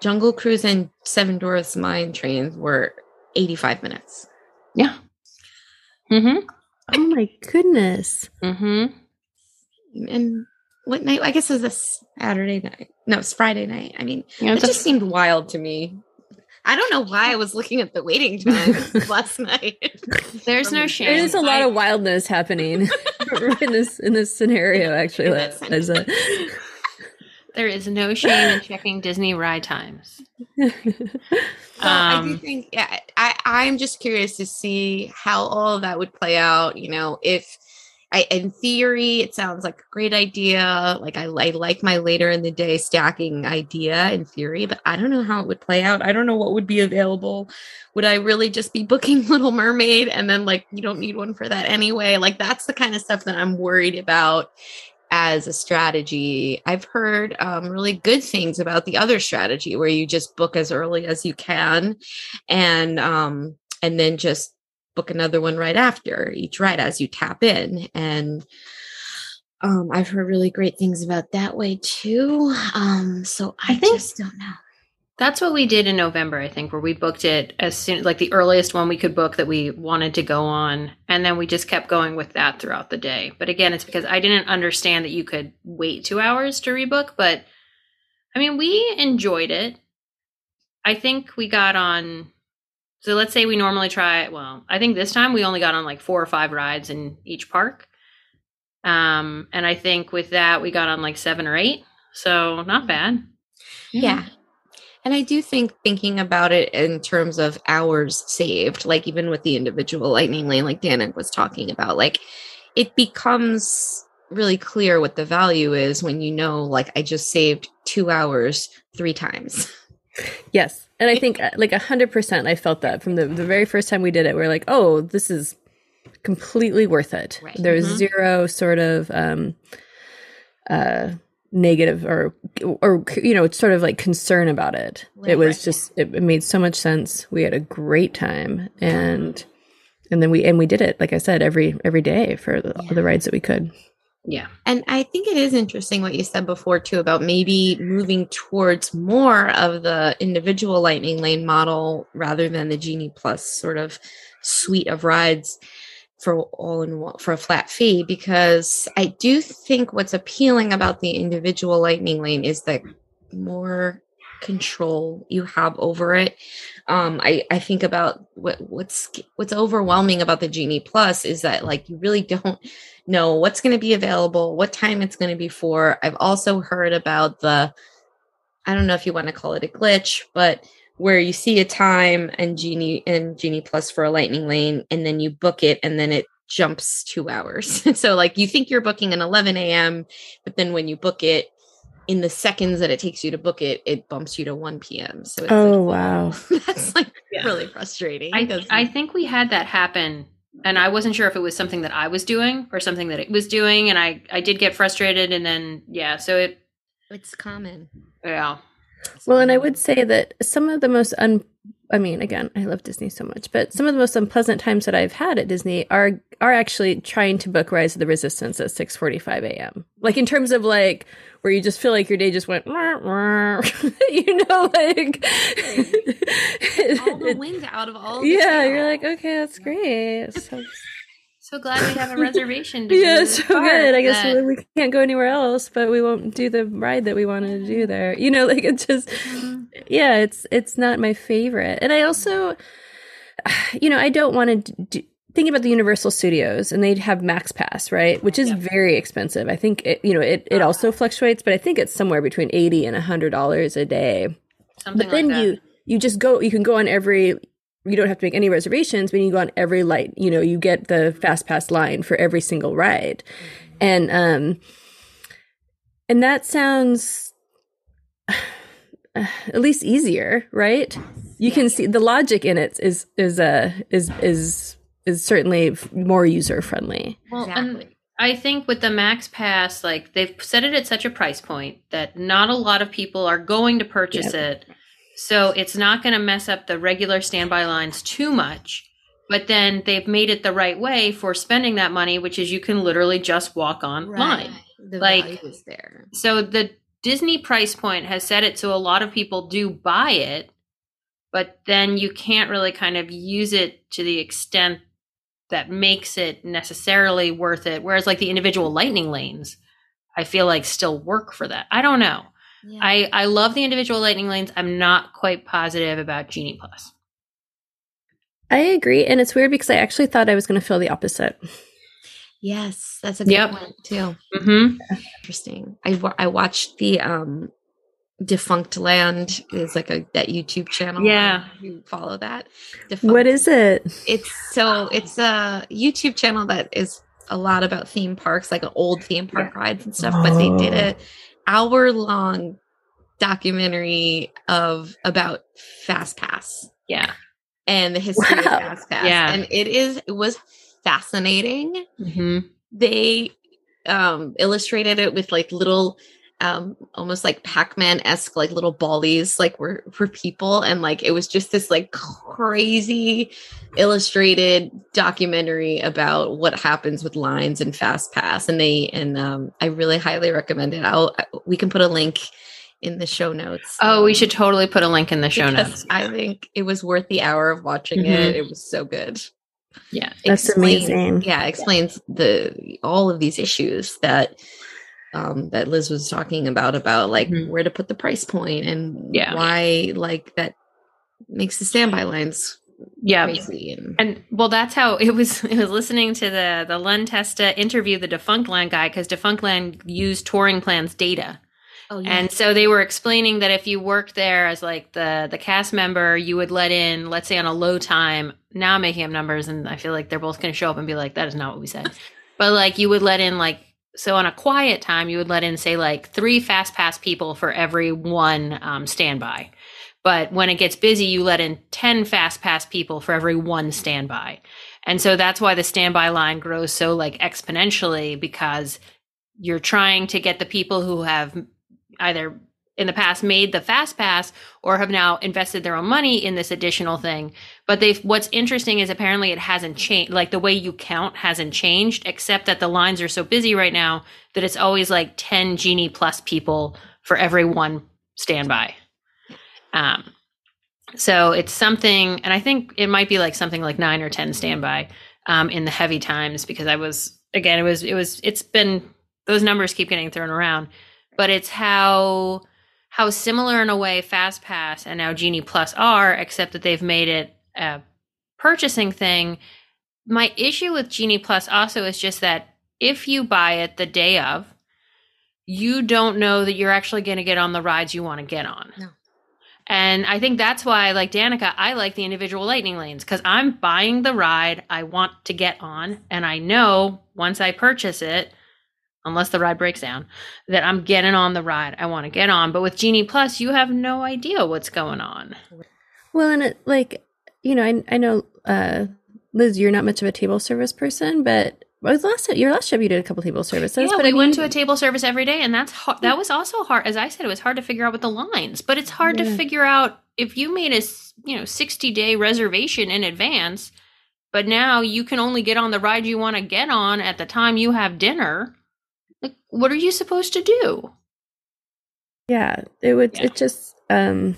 Jungle Cruise and Seven Dwarfs Mine Train were 85 minutes. Yeah. Mm-hmm. Oh my goodness. Mm-hmm. And what night? I guess it was a Saturday night. No, it's Friday night. I mean, Yeah, it it's a- just seemed wild to me. I don't know why I was looking at the waiting [laughs] times last night. there's no shame. There is a lot I- of wildness happening [laughs] [laughs] in this in this scenario. Actually, In Liz. that As a- There is no shame in checking Disney ride times. So I do Um, think yeah, I, I'm just curious to see how all of that would play out. You know, if I in theory it sounds like a great idea. Like I, I like my later in the day stacking idea in theory, but I don't know how it would play out. I don't know what would be available. Would I really just be booking [laughs] Little Mermaid and then like you don't need one for that anyway? Like that's the kind of stuff that I'm worried about as a strategy. I've heard um, really good things about the other strategy where you just book as early as you can and um, and then just book another one right after each ride as you tap in. And um, I've heard really great things about that way too. Um, so I, I think- just don't know. That's what we did in November, I think, where we booked it as soon like the earliest one we could book that we wanted to go on. And then we just kept going with that throughout the day. But again, it's because I didn't understand that you could wait two hours to rebook. But I mean, we enjoyed it. I think we got on. So let's say we normally try. Well, I think this time we only got on like four or five rides in each park. Um, and I think with that we got on like seven or eight. So not bad. Yeah. And I do think thinking about it in terms of hours saved, like even with the individual lightning lane, like Danik was talking about, like it becomes really clear what the value is when you know, like, I just saved two hours three times. [laughs] yes, and I think uh, like a hundred percent, I felt that from the the very first time we did it. We are like, oh, this is completely worth it. Right. There's Mhm. zero sort of um, uh, negative or or you know, it's sort of like concern about it. Right, it was just it, it made so much sense. We had a great time and. And then we and we did it, like I said, every every day for the, Yeah. the rides that we could. Yeah. And I think it is interesting what you said before, too, about maybe moving towards more of the individual lightning lane model rather than the Genie Plus sort of suite of rides for all in one for a flat fee. Because I do think what's appealing about the individual lightning lane is the more control you have over it. Um, I, I think about what what's what's overwhelming about the Genie Plus is that like you really don't know what's going to be available, what time it's going to be for. I've also heard about the, I don't know if you want to call it a glitch, but where you see a time and Genie and Genie Plus for a lightning lane, and then you book it, and then it jumps two hours. [laughs] so like you think you're booking an 11 a.m., but then when you book it, in the seconds that it takes you to book it, it bumps you to 1 p.m. So it's Oh, like, wow. [laughs] that's like Yeah. really frustrating. I, 'cause- I think we had that happen and I wasn't sure if it was something that I was doing or something that it was doing and I I did get frustrated and then yeah so it it's common. yeah Well, and I would say that some of the most un I mean, again, I love Disney so much, but some of the most unpleasant times that I've had at Disney are are actually trying to book Rise of the Resistance at 6:45 a.m. Like in terms of like where you just feel like your day just went, "Wah, [laughs] wah." you know, like [laughs] all the wind out of all. the yeah, you're like, okay, that's great. So, so glad we have a [laughs] reservation to yeah, so good. I guess that- we can't go anywhere else, but we won't do the ride that we wanted to do there. You know, like it just Mhm. yeah it's it's not my favorite and i also you know i don't want to do thinking about the universal studios and they'd have max pass right which is Yeah. very expensive i think it you know it, it also fluctuates but i think it's somewhere between 80 and 100 dollars a day something but then like you you just go you can go on every you don't have to make any reservations when you go on every light you know you get the fast pass line for every single ride. And um and that sounds uh, [sighs] at least easier right? You can see the logic in it is is uh is is is certainly more user friendly well and I think with the Max Pass like they've set it at such a price point that not a lot of people are going to purchase it so it's not going to mess up the regular standby lines too much but then they've made it the right way for spending that money which is you can literally just walk on line The Like- is there. so the Disney price point has set it so a lot of people do buy it, but then you can't really kind of use it to the extent that makes it necessarily worth it. Whereas like the individual lightning lanes, I feel like still work for that. I don't know. Yeah. I, I love the individual lightning lanes. I'm not quite positive about Genie Plus. I agree. And it's weird because I actually thought I was going to feel the opposite. Yes, that's a good yep. one too. Mm-hmm. Interesting. I, I watched the um Defunctland is like a that YouTube channel. Yeah, you follow that. Defunct. What is it? It's so it's a YouTube channel that is a lot about theme parks, like old theme park rides and stuff. Oh. But they did a hour long documentary of about Fast Pass. Yeah, and the history wow. of Fast Pass. Yeah, and it is it was fascinating. Mm-hmm. They um illustrated it with like little um almost like pac-man esque like little ballies like were for people. And like it was just this like crazy illustrated documentary about what happens with lines and fast pass and they and um i really highly recommend it. I'll we can put a link in the show notes. Oh we should totally put a link in the show notes. I think it was worth the hour of watching mm-hmm. it it was so good. Yeah. That's amazing. Yeah explains the all of these issues that um, that Liz was talking about about like mm-hmm. where to put the price point and yeah. why like that makes the standby lines yeah and, and, well that's how it was [laughs] it was listening to the the Len Testa interview the Defunctland guy because Defunctland used touring plans data Oh, yeah. And so they were explaining that if you worked there as like the the cast member, you would let in, let's say on a low time. Now I'm making up numbers, and I feel like they're both going to show up and be like, "That is not what we said." [laughs] but like you would let in like so on a quiet time, you would let in say like three fast pass people for every one um, standby. But when it gets busy, you let in 10 fast pass people for every one standby. And so that's why the standby line grows so like exponentially because you're trying to get the people who have either in the past made the fast pass or have now invested their own money in this additional thing but they what's interesting is apparently it hasn't changed like the way you count hasn't changed except that the lines are so busy right now that it's always like 10 genie plus people for every one standby. Um so it's something and i think it might be like something like 9 or 10 standby um in the heavy times because i was again it was it was it's been those numbers keep getting thrown around. But it's how how similar in a way FastPass and now Genie Plus are, except that they've made it a purchasing thing. My issue with Genie Plus also is just that if you buy it the day of, you don't know that you're actually going to get on the rides you want to get on. No. And I think that's why, like Danica, I like the individual lightning lanes because I'm buying the ride I want to get on. And I know once I purchase it, unless the ride breaks down, that I'm getting on the ride I want to get on. But with Genie Plus, you have no idea what's going on. Well, and it, like, you know, I, I know, uh, Liz, you're not much of a table service person, but was last your last trip you did a couple table services. Yeah, but we I mean, went to a table service every day, and that's. That was also hard. As I said, it was hard to figure out with the lines, but it's hard yeah. to figure out if you made a you know sixty day reservation in advance. But now you can only get on the ride you want to get on at the time you have dinner. Like, what are you supposed to do? Yeah, it would. Yeah. It just, um,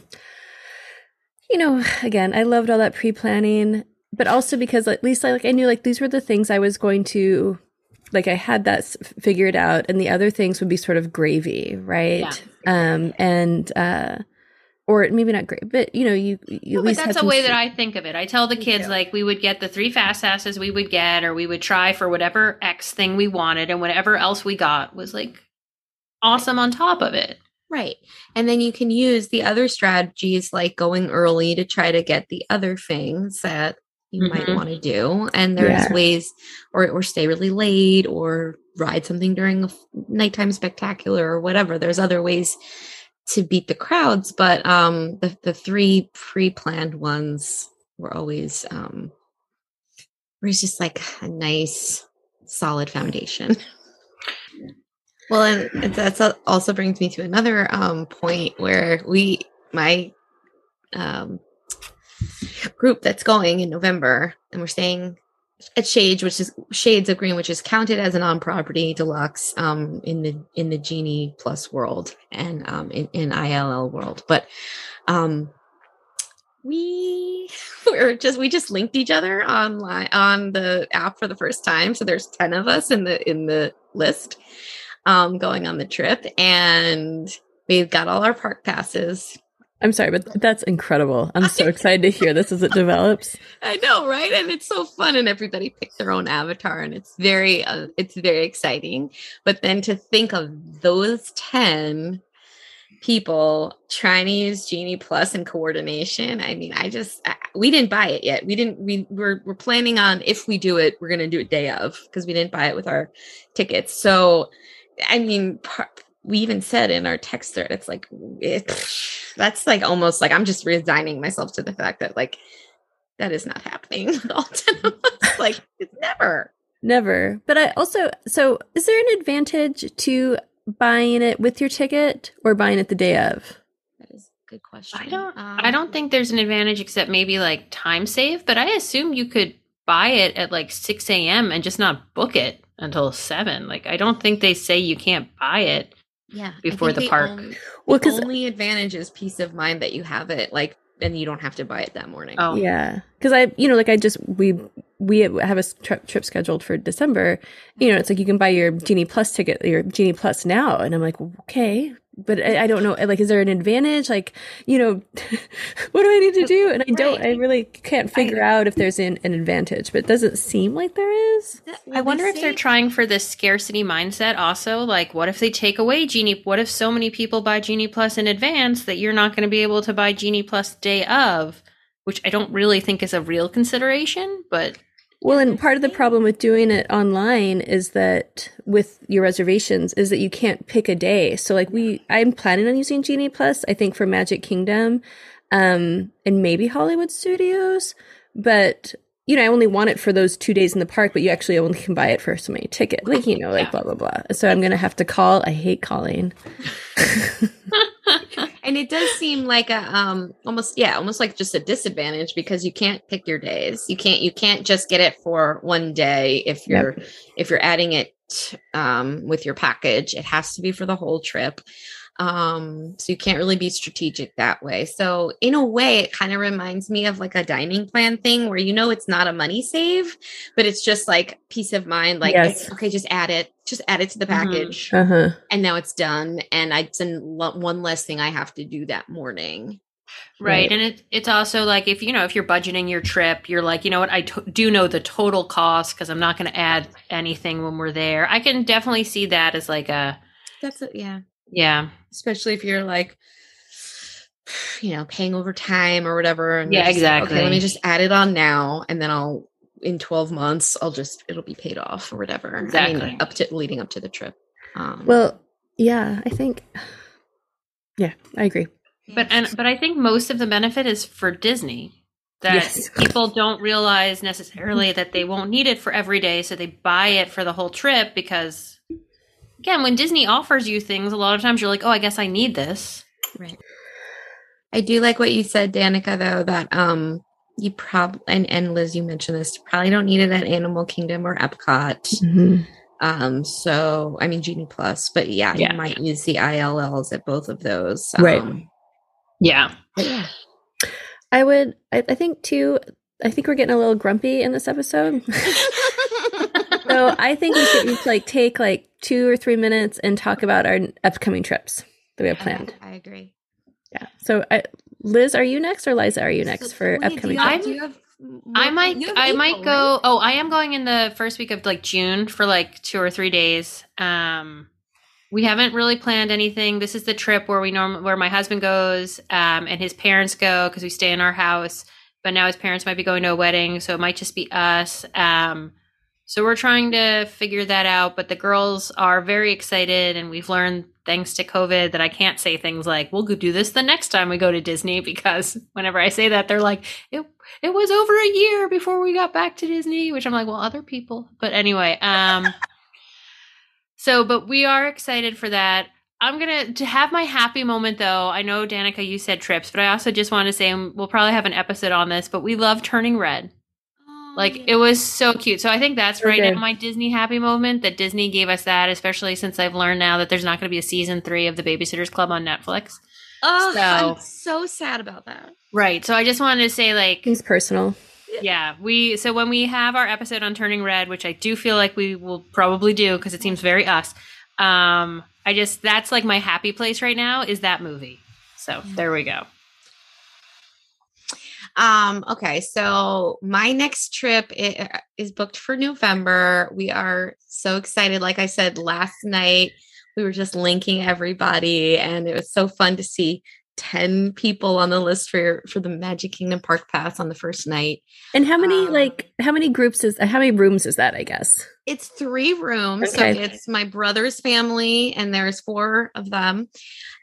you know, again, I loved all that pre planning, but also because at least I like I knew like these were the things I was going to like I had that figured out and the other things would be sort of gravy, right? Yeah. Um and uh or maybe not great, but you know, you, you no, but that's a way that I think of it. I tell the kids like we would get the three fast passes we would get, or we would try for whatever X thing we wanted, and whatever else we got was like awesome on top of it. Right. And then you can use the other strategies like going early to try to get the other things that you mm-hmm. might want to do. And there's yeah. ways or or stay really late or ride something during a nighttime spectacular or whatever. There's other ways to beat the crowds, but um, the the three pre-planned ones were always um, was just like a nice, solid foundation. [laughs] Well, and that's also brings me to another um, point where we, my um, group that's going in November, and we're staying at Shades, which is Shades of Green, which is counted as an on property deluxe um, in the in the Genie Plus world and um, in, in ILL world. But um, we [laughs] we're just we just linked each other online on the app for the first time. So there's ten of us in the in the list um, going on the trip, and we've got all our park passes I'm sorry, but that's incredible. I'm so [laughs] excited to hear this as it develops. I know, right? And it's so fun, and everybody picks their own avatar, and it's very, uh, it's very exciting. But then to think of those ten people trying to use Genie Plus and coordination, I mean, I just I, we didn't buy it yet. We didn't. We we're we're planning on if we do it, we're going to do it day of because we didn't buy it with our tickets. So, I mean. Par- we even said in our text thread, it's like it, that's like almost like I'm just resigning myself to the fact that like that is not happening [laughs] with all 10 of us. like it's never. Never. But I also so is there an advantage to buying it with your ticket or buying it the day of? That is a good question. I don't um, I don't think there's an advantage except maybe like time save, but I assume you could buy it at like 6 a.m. and just not book it until 7. Like I don't think they say you can't buy it yeah before the park. only, well because only advantage is peace of mind that you have it like and you don't have to buy it that morning. Oh. Yeah. Because i you know like i just we we have a trip, trip scheduled for december. You know it's like you can buy your genie plus ticket your genie plus now. And i'm like okay but I, I, don't know like is there an advantage? Like you know [laughs] what do i need to do? And i don't i really can't figure I, out if there's an, an advantage but it doesn't seem like there is. I wonder if they're trying for this scarcity mindset also like what if they take away genie what if so many people buy genie plus in advance that you're not going to be able to buy genie plus day of which i don't really think is a real consideration but well, and part of the problem with doing it online is that with your reservations is that you can't pick a day. So like we I'm planning on using Genie Plus, I think for Magic Kingdom, um, and maybe Hollywood Studios, but you know, I only want it for those two days in the park, but you actually only can buy it for so many tickets. Like, you know, like blah blah blah. So I'm gonna have to call. I hate calling. [laughs] and it does seem like a um almost yeah almost like just a disadvantage because you can't pick your days you can't you can't just get it for one day if you're yep. if you're adding it um with your package it has to be for the whole trip um so you can't really be strategic that way so in a way it kind of reminds me of like a dining plan thing where you know it's not a money save but it's just like peace of mind like yes. okay just add it just add it to the mm-hmm. package mm-hmm. uh-huh. and now it's done and i it's one less thing i have to do that morning Right. right. And it, it's also like if, you know, if you're budgeting your trip, you're like, you know what, I to- do know the total cost because I'm not going to add anything when we're there. I can definitely see that as like a. That's it. Yeah. Yeah. Especially if you're like, [sighs] you know, paying over time or whatever. And yeah, exactly. okay, let me just add it on now and then I'll, in 12 months, I'll just, it'll be paid off or whatever. Exactly. I mean, up to leading up to the trip. Um, well, yeah, I think, [sighs] yeah, I agree. But, and, but I think most of the benefit is for Disney that yes. [laughs] people don't realize necessarily that they won't need it for every day. So they buy it for the whole trip because again, when Disney offers you things, a lot of times you're like, oh, I guess I need this. Right. I do like what you said, Danica, though, that um you probably and, and Liz, you mentioned this, probably don't need it at Animal Kingdom or Epcot. Mm-hmm. Um, so I mean Genie Plus, but yeah, yeah, you might use the ILLs at both of those. Um, right. Yeah. yeah. I would I, I think too I think we're getting a little grumpy in this episode. [laughs] so I think we should each like take like two or three minutes and talk about our upcoming trips that we have planned. I agree. Yeah. So, uh, Liz, are you next, or Liza, are you next so, for wait, upcoming? Have, have I might. I April, might go. Right? Oh, I am going in the first week of like June for like two or three days. Um, we haven't really planned anything. This is the trip where we norm where my husband goes, um, and his parents go because we stay in our house. But now his parents might be going to a wedding, so it might just be us. Um, so we're trying to figure that out, but the girls are very excited, and we've learned thanks to COVID that I can't say things like "We'll go do this the next time we go to Disney" [laughs] because whenever I say that, they're like, "It it was over a year before we got back to Disney," which I'm like, "Well, other people." But anyway, um, [laughs] so but we are excited for that. I'm gonna to have my happy moment though. I know Danica, you said trips, but I also just want to say we'll probably have an episode on this. But we love turning red. Like it was so cute. So I think that's So right good. now my Disney happy moment that Disney gave us that, especially since I've learned now that there's not going to be a season three of the Babysitters Club on Netflix. Oh, So- I'm so sad about that. Right. So I just wanted to say, like, It's personal. yeah, we. So when we have our episode on Turning Red, which I do feel like we will probably do because it seems very us. Um, I just that's like my happy place right now is that movie. So there we go. Um, okay, so my next trip is booked for November. We are so excited. Like I said last night, we were just linking everybody, and it was so fun to see 10 people on the list for for the Magic Kingdom Park Pass on the first night. And how many Um, like how many groups is how many rooms is that? I guess. It's three rooms. Okay. So it's my brother's family, and there's four of them.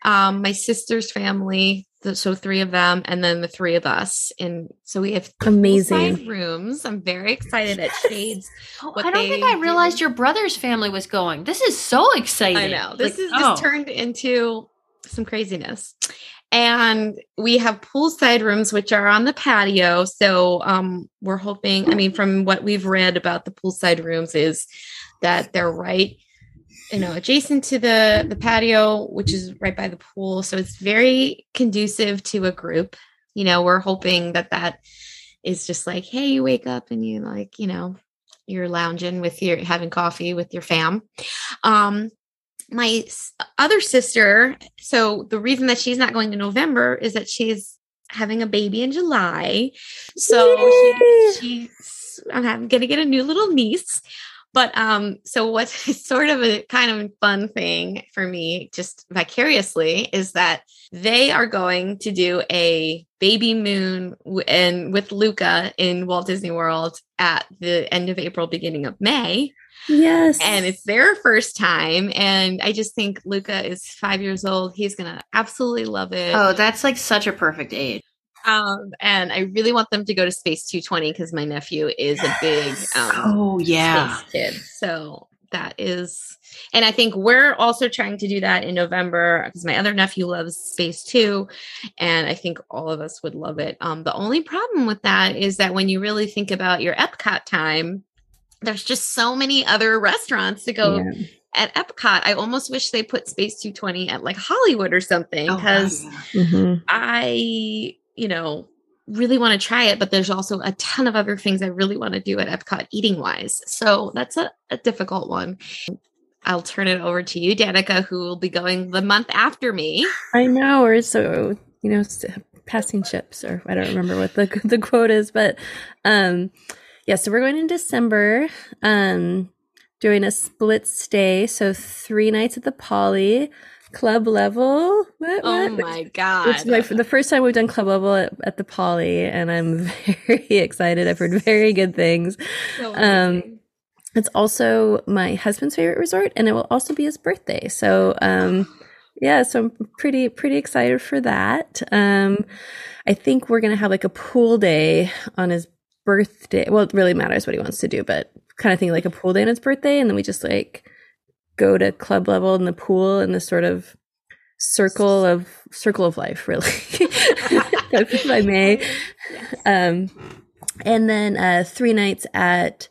Um, my sister's family, so three of them, and then the three of us. And so we have Amazing. rooms. I'm very excited at Shades. [laughs] Oh, What I don't think I realized do- your brother's family was going. This is so exciting. I know this Like, is oh. this turned into some craziness. And we have poolside rooms, which are on the patio. So um, we're hoping, I mean, from what we've read about the poolside rooms, is that they're right, you know, adjacent to the the patio, which is right by the pool. So it's very conducive to a group. You know, we're hoping that that is just like, hey, you wake up and you like, you know, you're lounging with your having coffee with your fam. Um, my other sister, so the reason that she's not going to November is that she's having a baby in July. So Yay! she, she's I'm gonna get a new little niece. But um, so what's [laughs] sort of a kind of fun thing for me, just vicariously, is that they are going to do a baby moon w- and with Luca in Walt Disney World at the end of April, beginning of May Yes. and it's their first time. And I just think Luca is five years old. He's gonna absolutely love it. Oh, that's like such a perfect age. Um, and I really want them to go to Space 220 because my nephew is a big um, Oh yeah. space kid. So that is, and I think we're also trying to do that in November because my other nephew loves space too, and I think all of us would love it. Um, the only problem with that is that when you really think about your Epcot time, there's just so many other restaurants to go Yeah. at Epcot. I almost wish they put Space 220 at like Hollywood or Oh, something because Mhm. I, you know, really want to try it, but there's also a ton of other things I really want to do at Epcot eating wise. So that's a, a difficult one. I'll turn it over to you, Danica, who will be going the month after me. I know, or so you know, passing ships, or I don't remember what the [laughs] the quote is, but um, yeah. So we're going in December, um, doing a split stay, so three nights at the Poly Club level. What? Oh what? my It's my, the first time we've done club level at, at the Poly, and I'm [laughs] very excited. I've heard very good things. So um. It's also my husband's favorite resort, and it will also be his birthday. So, um, [gasps] yeah, so I'm pretty pretty excited for that. Um, I think we're gonna have like a pool day on his birthday. Well, it really matters what he wants to do, but kind of think like a pool day on his birthday, and then we just like go to club level in the pool in this sort of circle of circle of life, really, [laughs] if I may. Um, and then uh, three nights at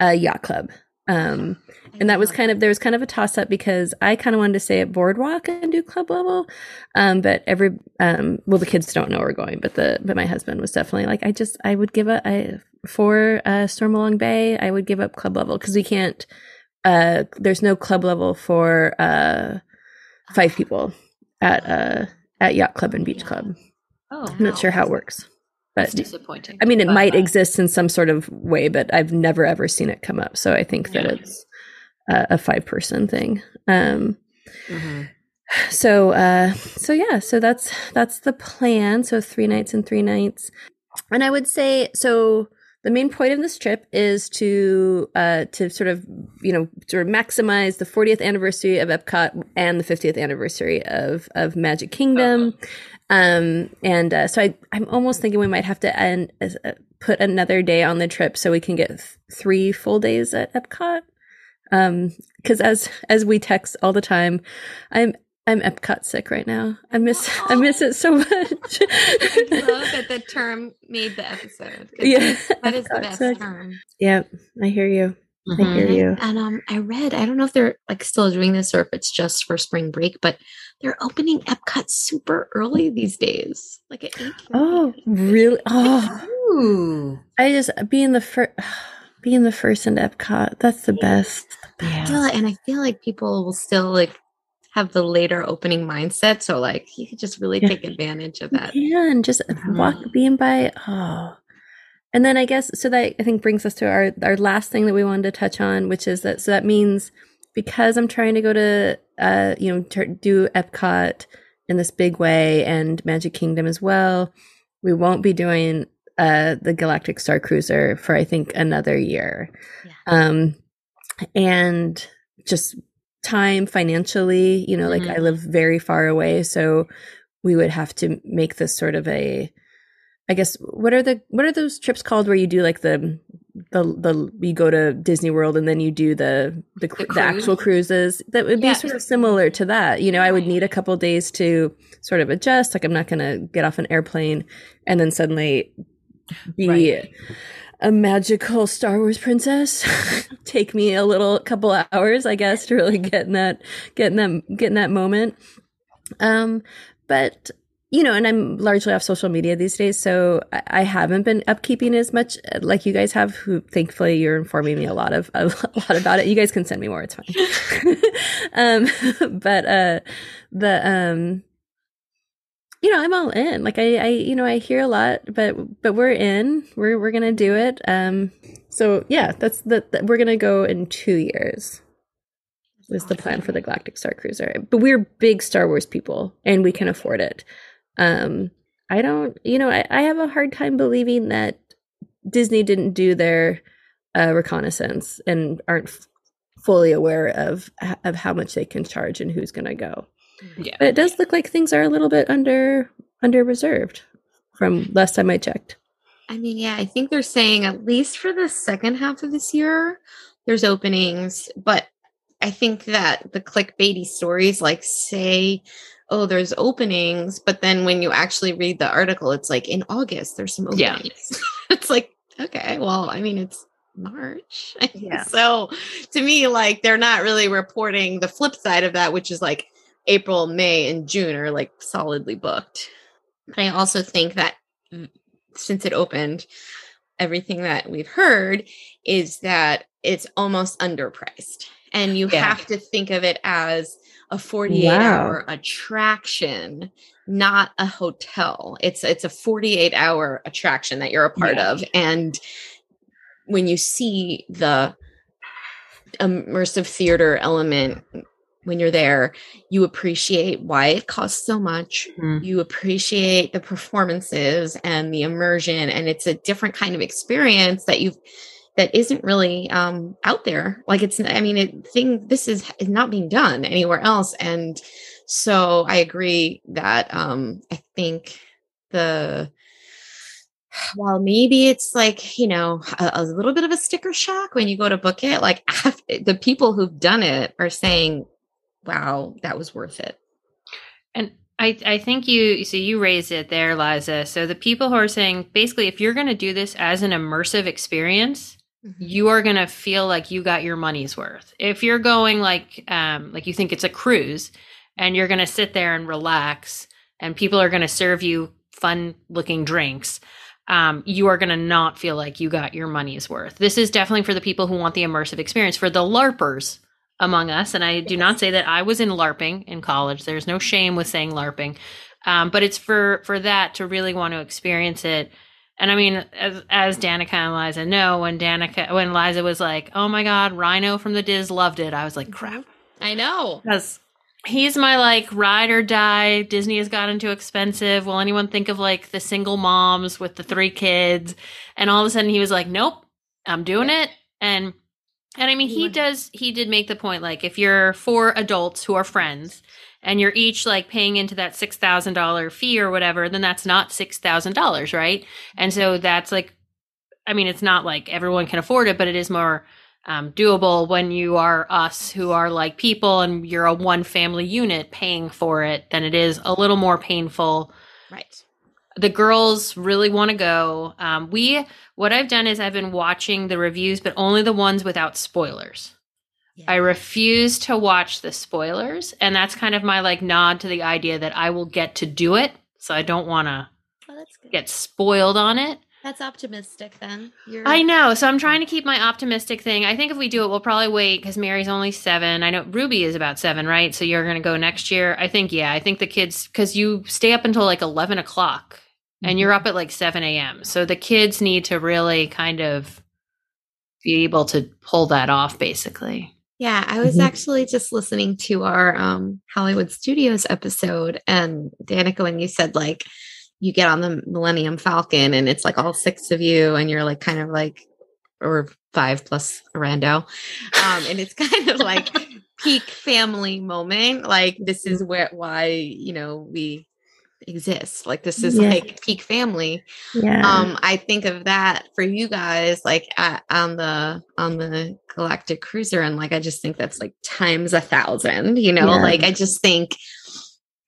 a yacht club. Um, and that was kind of there was kind of a toss up because I kind of wanted to stay at Boardwalk and do club level, um, but every um, well the kids don't know we're going, but the but my husband was definitely like I just I would give up I for uh, Stormalong Bay I would give up club level because we can't uh, there's no club level for uh, five people at uh, at yacht club and beach club. Oh, I'm not sure how it works, but That's disappointing. I mean, it But, might uh, exist in some sort of way, but I've never ever seen it come up. So I think that Yeah. it's a, a five person thing. Um, mhm. so, uh, so yeah, so that's that's the plan. So three nights and three nights, and I would say so. The main point of this trip is to uh, to sort of you know sort of maximize the 40th anniversary of Epcot and the 50th anniversary of of Magic Kingdom. Um, and uh, so I, I'm almost thinking we might have to end, uh, put another day on the trip so we can get th- three full days at Epcot. Um, because as as we text all the time, I'm I'm Epcot sick right now. I miss [laughs] I miss it so much. I love [laughs] that the term made the episode. Yeah, that is the best sick. term. Yep, I hear you. I Mhm. hear you. And um, I read, I don't know if they're like still doing this or if it's just for spring break, but they're opening Epcot super early these days, like at eight. Oh, really? Oh, Ooh. I just being the first, [sighs] being the first in Epcot. That's the best. Still, and I feel like people will still like have the later opening mindset, so like you could just really Yeah. take advantage of that. Yeah, and just Mhm. walk being by. Oh, and then I guess so that I think brings us to our our last thing that we wanted to touch on, which is that so that means because I'm trying to go to uh you know do Epcot in this big way and Magic Kingdom as well, we won't be doing uh the Galactic Star Cruiser for I think another year. Yeah. Um, and just time financially, you know, like Mhm. I live very far away, so we would have to make this sort of a I guess what are the what are those trips called where you do like the the the you go to Disney World and then you do the the, cru- the, actual cruises that would be Yeah. sort of similar to that. You know, I would need a couple days to sort of adjust. Like I'm not going to get off an airplane and then suddenly be Right. A magical Star Wars princess. [laughs] Take me a little couple hours, I guess, to really get in that get in that get in that moment. Um, but you know, and I'm largely off social media these days, so I, I haven't been upkeeping as much uh, like you guys have. Who thankfully you're informing me a lot of [laughs] a lot about it. You guys can send me more; it's fine. [laughs] um, but uh, the um, you know, I'm all in. Like I, I, you know, I hear a lot, but but we're in. We're we're gonna do it. Um, so yeah, that's the we're gonna go in two years. Was the plan for the Galactic Star Cruiser? But we're big Star Wars people, and we can afford it. Um, I don't, you know, I, I have a hard time believing that Disney didn't do their uh, reconnaissance and aren't f- fully aware of of how much they can charge and who's to go. Yeah. But it does look like things are a little bit under under reserved from last time I checked. I mean, yeah, I think they're saying at least for the second half of this year, there's openings, but I think that the clickbaity stories like say, oh, there's openings, but then when you actually read the article, it's like in August there's some Yeah. openings. [laughs] it's like, okay, well, I mean, it's March. [laughs] Yeah. so to me, like they're not really reporting the flip side of that, which is like April, May, and June are like solidly booked. But I also think that mm, since it opened, everything that we've heard is that it's almost underpriced. And you Yeah. have to think of it as a 48 Wow. hour attraction, not a hotel. It's it's a 48 hour attraction that you're a part Yeah. of. And when you see the immersive theater element when you're there, you appreciate why it costs so much. Mhm. you appreciate the performances and the immersion and it's a different kind of experience that you've that isn't really um out there. Like it's i mean it thing this is, is not being done anywhere else. And so i agree that um i think the while maybe it's like you know a, a little bit of a sticker shock when you go to book it like af- [laughs] the people who've done it are saying wow that was worth it And I, I think you so you raised it there, Liza. So the people who are saying basically if you're going to do this as an immersive experience, you are going to feel like you got your money's worth. If you're going like um like you think it's a cruise and you're going to sit there and relax and people are going to serve you fun looking drinks, um, you are going to not feel like you got your money's worth. This is definitely for the people who want the immersive experience. For the LARPers among us, and I do not say that I was in LARPing in college. There's no shame with saying LARPing, um, but it's for for that to really want to experience it. And I mean, as, as Danica and Liza know, when Danica, when Liza was like, "Oh my God, Ryno from the DIS loved it," I was like, "Crap," i know because he's my like ride or die. Disney has gotten too expensive. Will anyone think of like the single moms with the three kids? And all of a sudden, he was like, "Nope, I'm doing it." And and I mean, he does. He did make the point like if you're four adults who are friends. And you're each like paying into that six thousand dollar fee or whatever, then that's not six thousand dollars, right? And so that's like, I mean, it's not like everyone can afford it, but it is more um, doable when you are us who are like people and you're a one family unit paying for it than it is a little more painful Right. The girls really want to go um, we what i've done is i've been watching the reviews but only the ones without spoilers Yeah. i refuse to watch the spoilers and that's kind of my like nod to the idea that i will get to do it so i don't want to Oh, get spoiled on it That's optimistic then. You're I know. So I'm trying to keep my optimistic thing. I think if we do it, we'll probably wait because Mary's only seven. I know Ruby is about seven, right? So you're going to go next year. I think, yeah, I think the kids, because you stay up until like 11 o'clock and you're up at like 7 a.m. So the kids need to really kind of be able to pull that off, basically. Yeah, I was Mhm. actually just listening to our um, Hollywood Studios episode, and Danica, when you said like you get on the Millennium Falcon and it's like all six of you, and you're like kind of like, or five plus a Rando, um, and it's [laughs] kind of like [laughs] peak family moment. Like this is where why you know we exist. Like this is Yeah. like peak family Yeah. um i think of that for you guys like at, on the on the galactic cruiser and like i just think that's like times a thousand you know Yeah. like i just think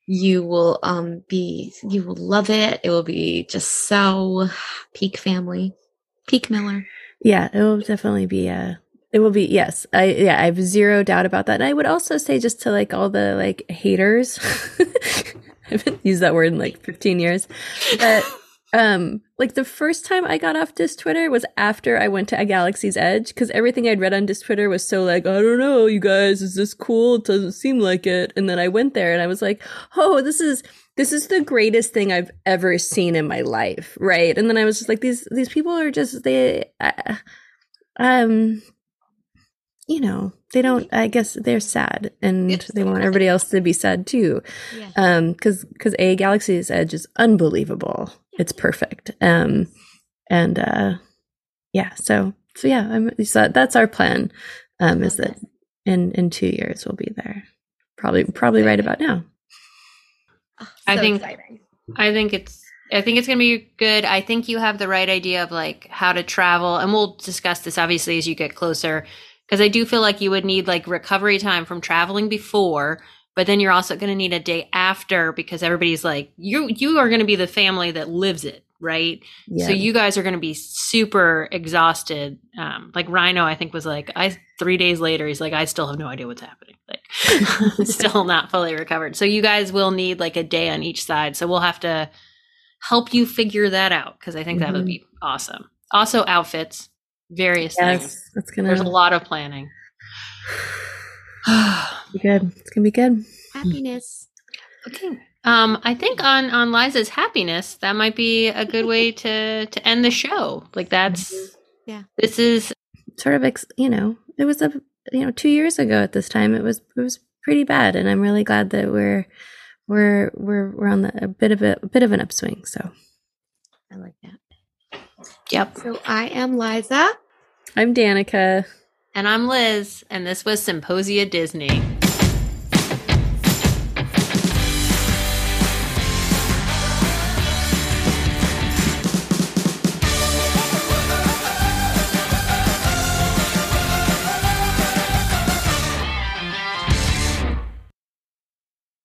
you will um be you will love it it will be just so peak family peak miller Yeah, it will definitely be a it will be yes. I yeah, I have zero doubt about that. And I would also say just to like all the like haters. [laughs] [laughs] I haven't used that word in like 15 years. But um like the first time I got off Dis Twitter was after I went to a Galaxy's Edge because everything I'd read on Dis Twitter was so like, I don't know, you guys, is this cool? It doesn't seem like it. And then I went there and I was like, oh, this is this is the greatest thing I've ever seen in my life, right? And then I was just like, these these people are just they, uh, um, you know, they don't. I guess they're sad, and Yes. they want everybody else to be sad too. yeah Um, because because a Galaxy's Edge is unbelievable. It's perfect. Um, and uh, yeah. So so yeah. I'm so that's our plan. Um, is that in in two years we'll be there. Probably probably right about now. I think- exciting. I think it's I think it's going to be good. I think you have the right idea of like how to travel and we'll discuss this obviously as you get closer because I do feel like you would need like recovery time from traveling before but then you're also going to need a day after because everybody's like you you are going to be the family that lives it, right? Yeah. So you guys are going to be super exhausted. Um, like Ryno, I think was like, I three days later, he's like, I still have no idea what's happening. Like, [laughs] [laughs] still not fully recovered. So you guys will need like a day on each side. So we'll have to help you figure that out because I think that would Mhm. be awesome. Also, outfits, various things. yes, that's gonna There's a lot of planning. [sighs] be good. It's gonna be good. happiness Okay. Um, I think on on Liza's happiness, that might be a good way [laughs] to to end the show. Like that's Yeah. This is Sort of, ex- you know, it was a you know two years ago at this time. It was it was pretty bad, and I'm really glad that we're we're we're we're on the, a bit of a, a bit of an upswing. So i like that yep. so i am liza I'm Danica. And I'm Liz, and this was Symposia Disney.